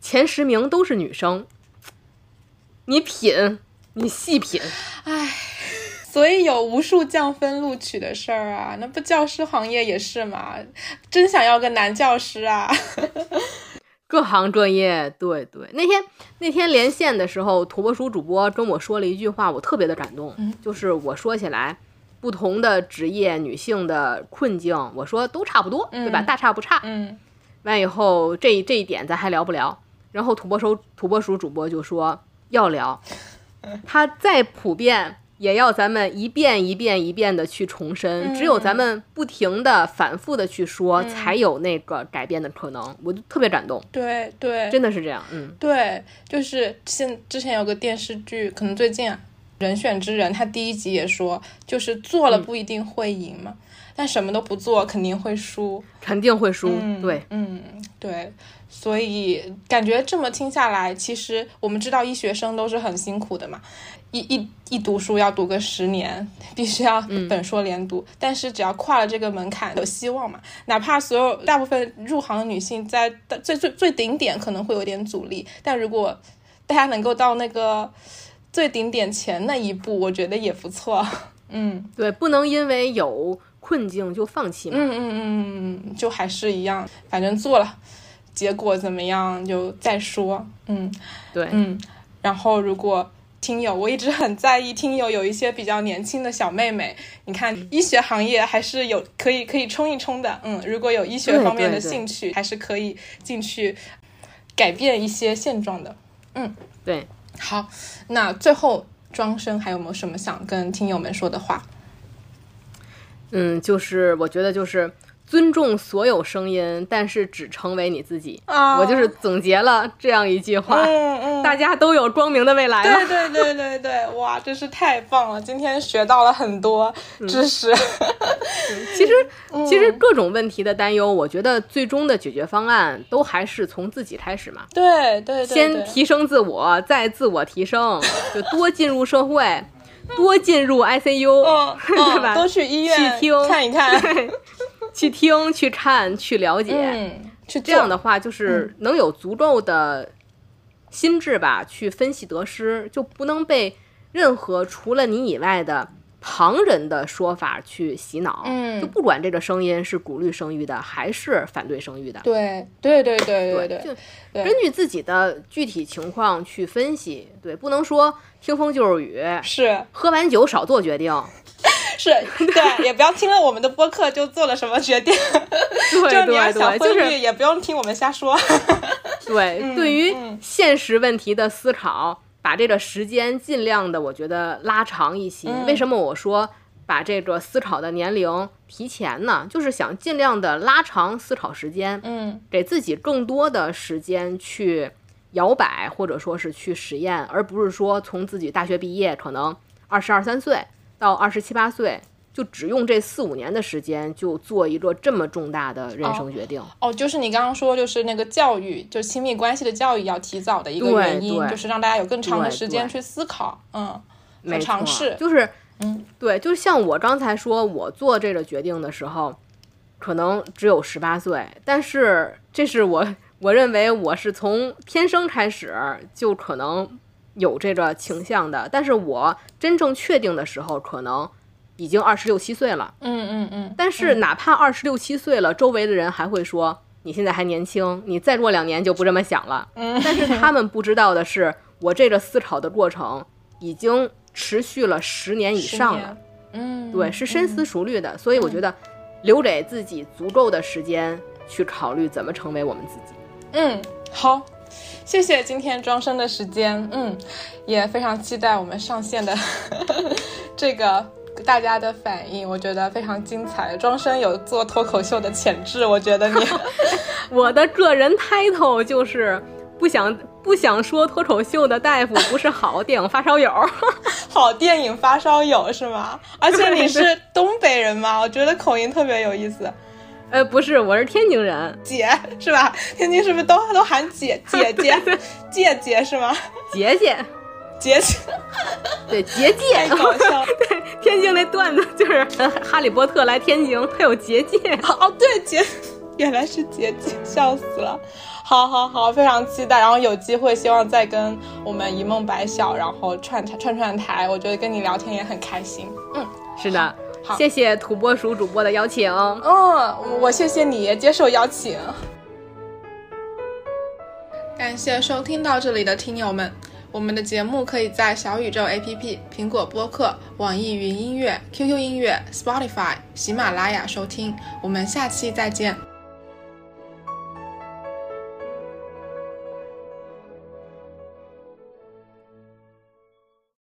前十名都是女生。”你品，你细品，所以有无数降分录取的事儿啊，那不教师行业也是嘛？真想要个男教师啊！各行各业，对对。那天那天连线的时候，土拨鼠主播跟我说了一句话，我特别的感动。就是我说起来，不同的职业女性的困境，我说都差不多，对吧？嗯大差不差。嗯完以后，这这一点咱还聊不聊？然后土拨鼠土拨鼠主播就说要聊，他再普遍。也要咱们一遍一遍一遍的去重申，只有咱们不停的、反复的去说，才有那个改变的可能。我就特别感动，对对，真的是这样。嗯，对，就是现之前有个电视剧，可能最近啊，《人选之人》，他第一集也说，就是做了不一定会赢嘛，但什么都不做肯定会输。肯定会输。嗯，对，嗯，对，所以感觉这么听下来，其实我们知道医学生都是很辛苦的嘛，一一一读书要读个十年，必须要本硕连读，但是只要跨了这个门槛，有希望嘛。哪怕所有大部分入行的女性在最最最顶点可能会有点阻力，但如果大家能够到那个最顶点前那一步，我觉得也不错。嗯对，不能因为有困境就放弃嘛。嗯嗯嗯嗯，就还是一样，反正做了，结果怎么样就再说。嗯对，嗯，然后如果听友，我一直很在意听友有一些比较年轻的小妹妹，你看医学行业还是有可以可以冲一冲的。嗯，如果有医学方面的对对兴趣，还是可以进去改变一些现状的。嗯对，好，那最后庄生还有没有什么想跟听友们说的话？嗯，就是我觉得就是尊重所有声音，但是只成为你自己。啊我就是总结了这样一句话，嗯嗯，大家都有光明的未来。对对对对对，哇，真是太棒了！今天学到了很多知识。其实，其嗯实各种问题的担忧，我觉得最终的解决方案都还是从自己开始嘛。对对先提升自我，再自我提升，就多进入社会，多进入 ICU，、哦，对吧？嗯都去医院去听看一看。对，去听、去看、去了解。嗯，去这样的话，就是能有足够的心智吧，去分析得失，就不能被任何除了你以外的旁人的说法去洗脑。嗯就不管这个声音是鼓励生育的，还是反对生育的，对对对对对对，就对根据自己的具体情况去分析。对，不能说听风就是雨，是喝完酒少做决定。是，对，也不要听了我们的播客就做了什么决定，对就是你要对对，就想婚育，是也不用听我们瞎说。对，对于嗯现实问题的思考，把这个时间尽量的，我觉得拉长一些。嗯为什么我说把这个思考的年龄提前呢？就是想尽量的拉长思考时间，嗯给自己更多的时间去摇摆，或者说是去实验，而不是说从自己大学毕业可能二十二三岁到二十七八岁，就只用这四五年的时间就做一个这么重大的人生决定。哦，就是你刚刚说，就是那个教育，就亲密关系的教育要提早的一个原因，就是让大家有更长的时间去思考，嗯，和没尝试，就是，嗯，对，就像我刚才说，我做这个决定的时候，可能只有十八岁，但是这是我我认为我是从天生开始就可能有这个倾向的，但是我真正确定的时候，可能已经二十六七岁了。嗯嗯嗯，但是哪怕二十六七岁了，周围的人还会说你现在还年轻，你再过两年就不这么想了。嗯但是他们不知道的是，我这个思考的过程已经持续了十年以上了。嗯，对，是深思熟虑的，所以我觉得留给自己足够的时间去考虑怎么成为我们自己。嗯，好，谢谢今天庄生的时间，嗯，也非常期待我们上线的 这个大家的反应，我觉得非常精彩。庄生有做脱口秀的潜质，我觉得你 我的个人 title 就是不想不想说脱口秀的大夫不是好电影发烧友。好电影发烧友是吗？而且你是东北人吗？我觉得口音特别有意思。呃，不是，我是天津人，姐是吧？天津是不是都都喊姐 姐姐姐姐是吗？姐姐，姐姐对杰太杰。搞笑 对天津那段子就是呃哈利波特来天津，他有结界。哦，对结，原来是结界，笑死了。好好好，非常期待，然后有机会希望再跟我们一梦白晓，然后串台串串台，我觉得跟你聊天也很开心。嗯是的好，谢谢土拨鼠主播的邀请。嗯，我谢谢你接受邀请。感谢收听到这里的听友们，我们的节目可以在小宇宙 APP、苹果播客、网易云音乐、QQ 音乐、Spotify、喜马拉雅收听。我们下期再见。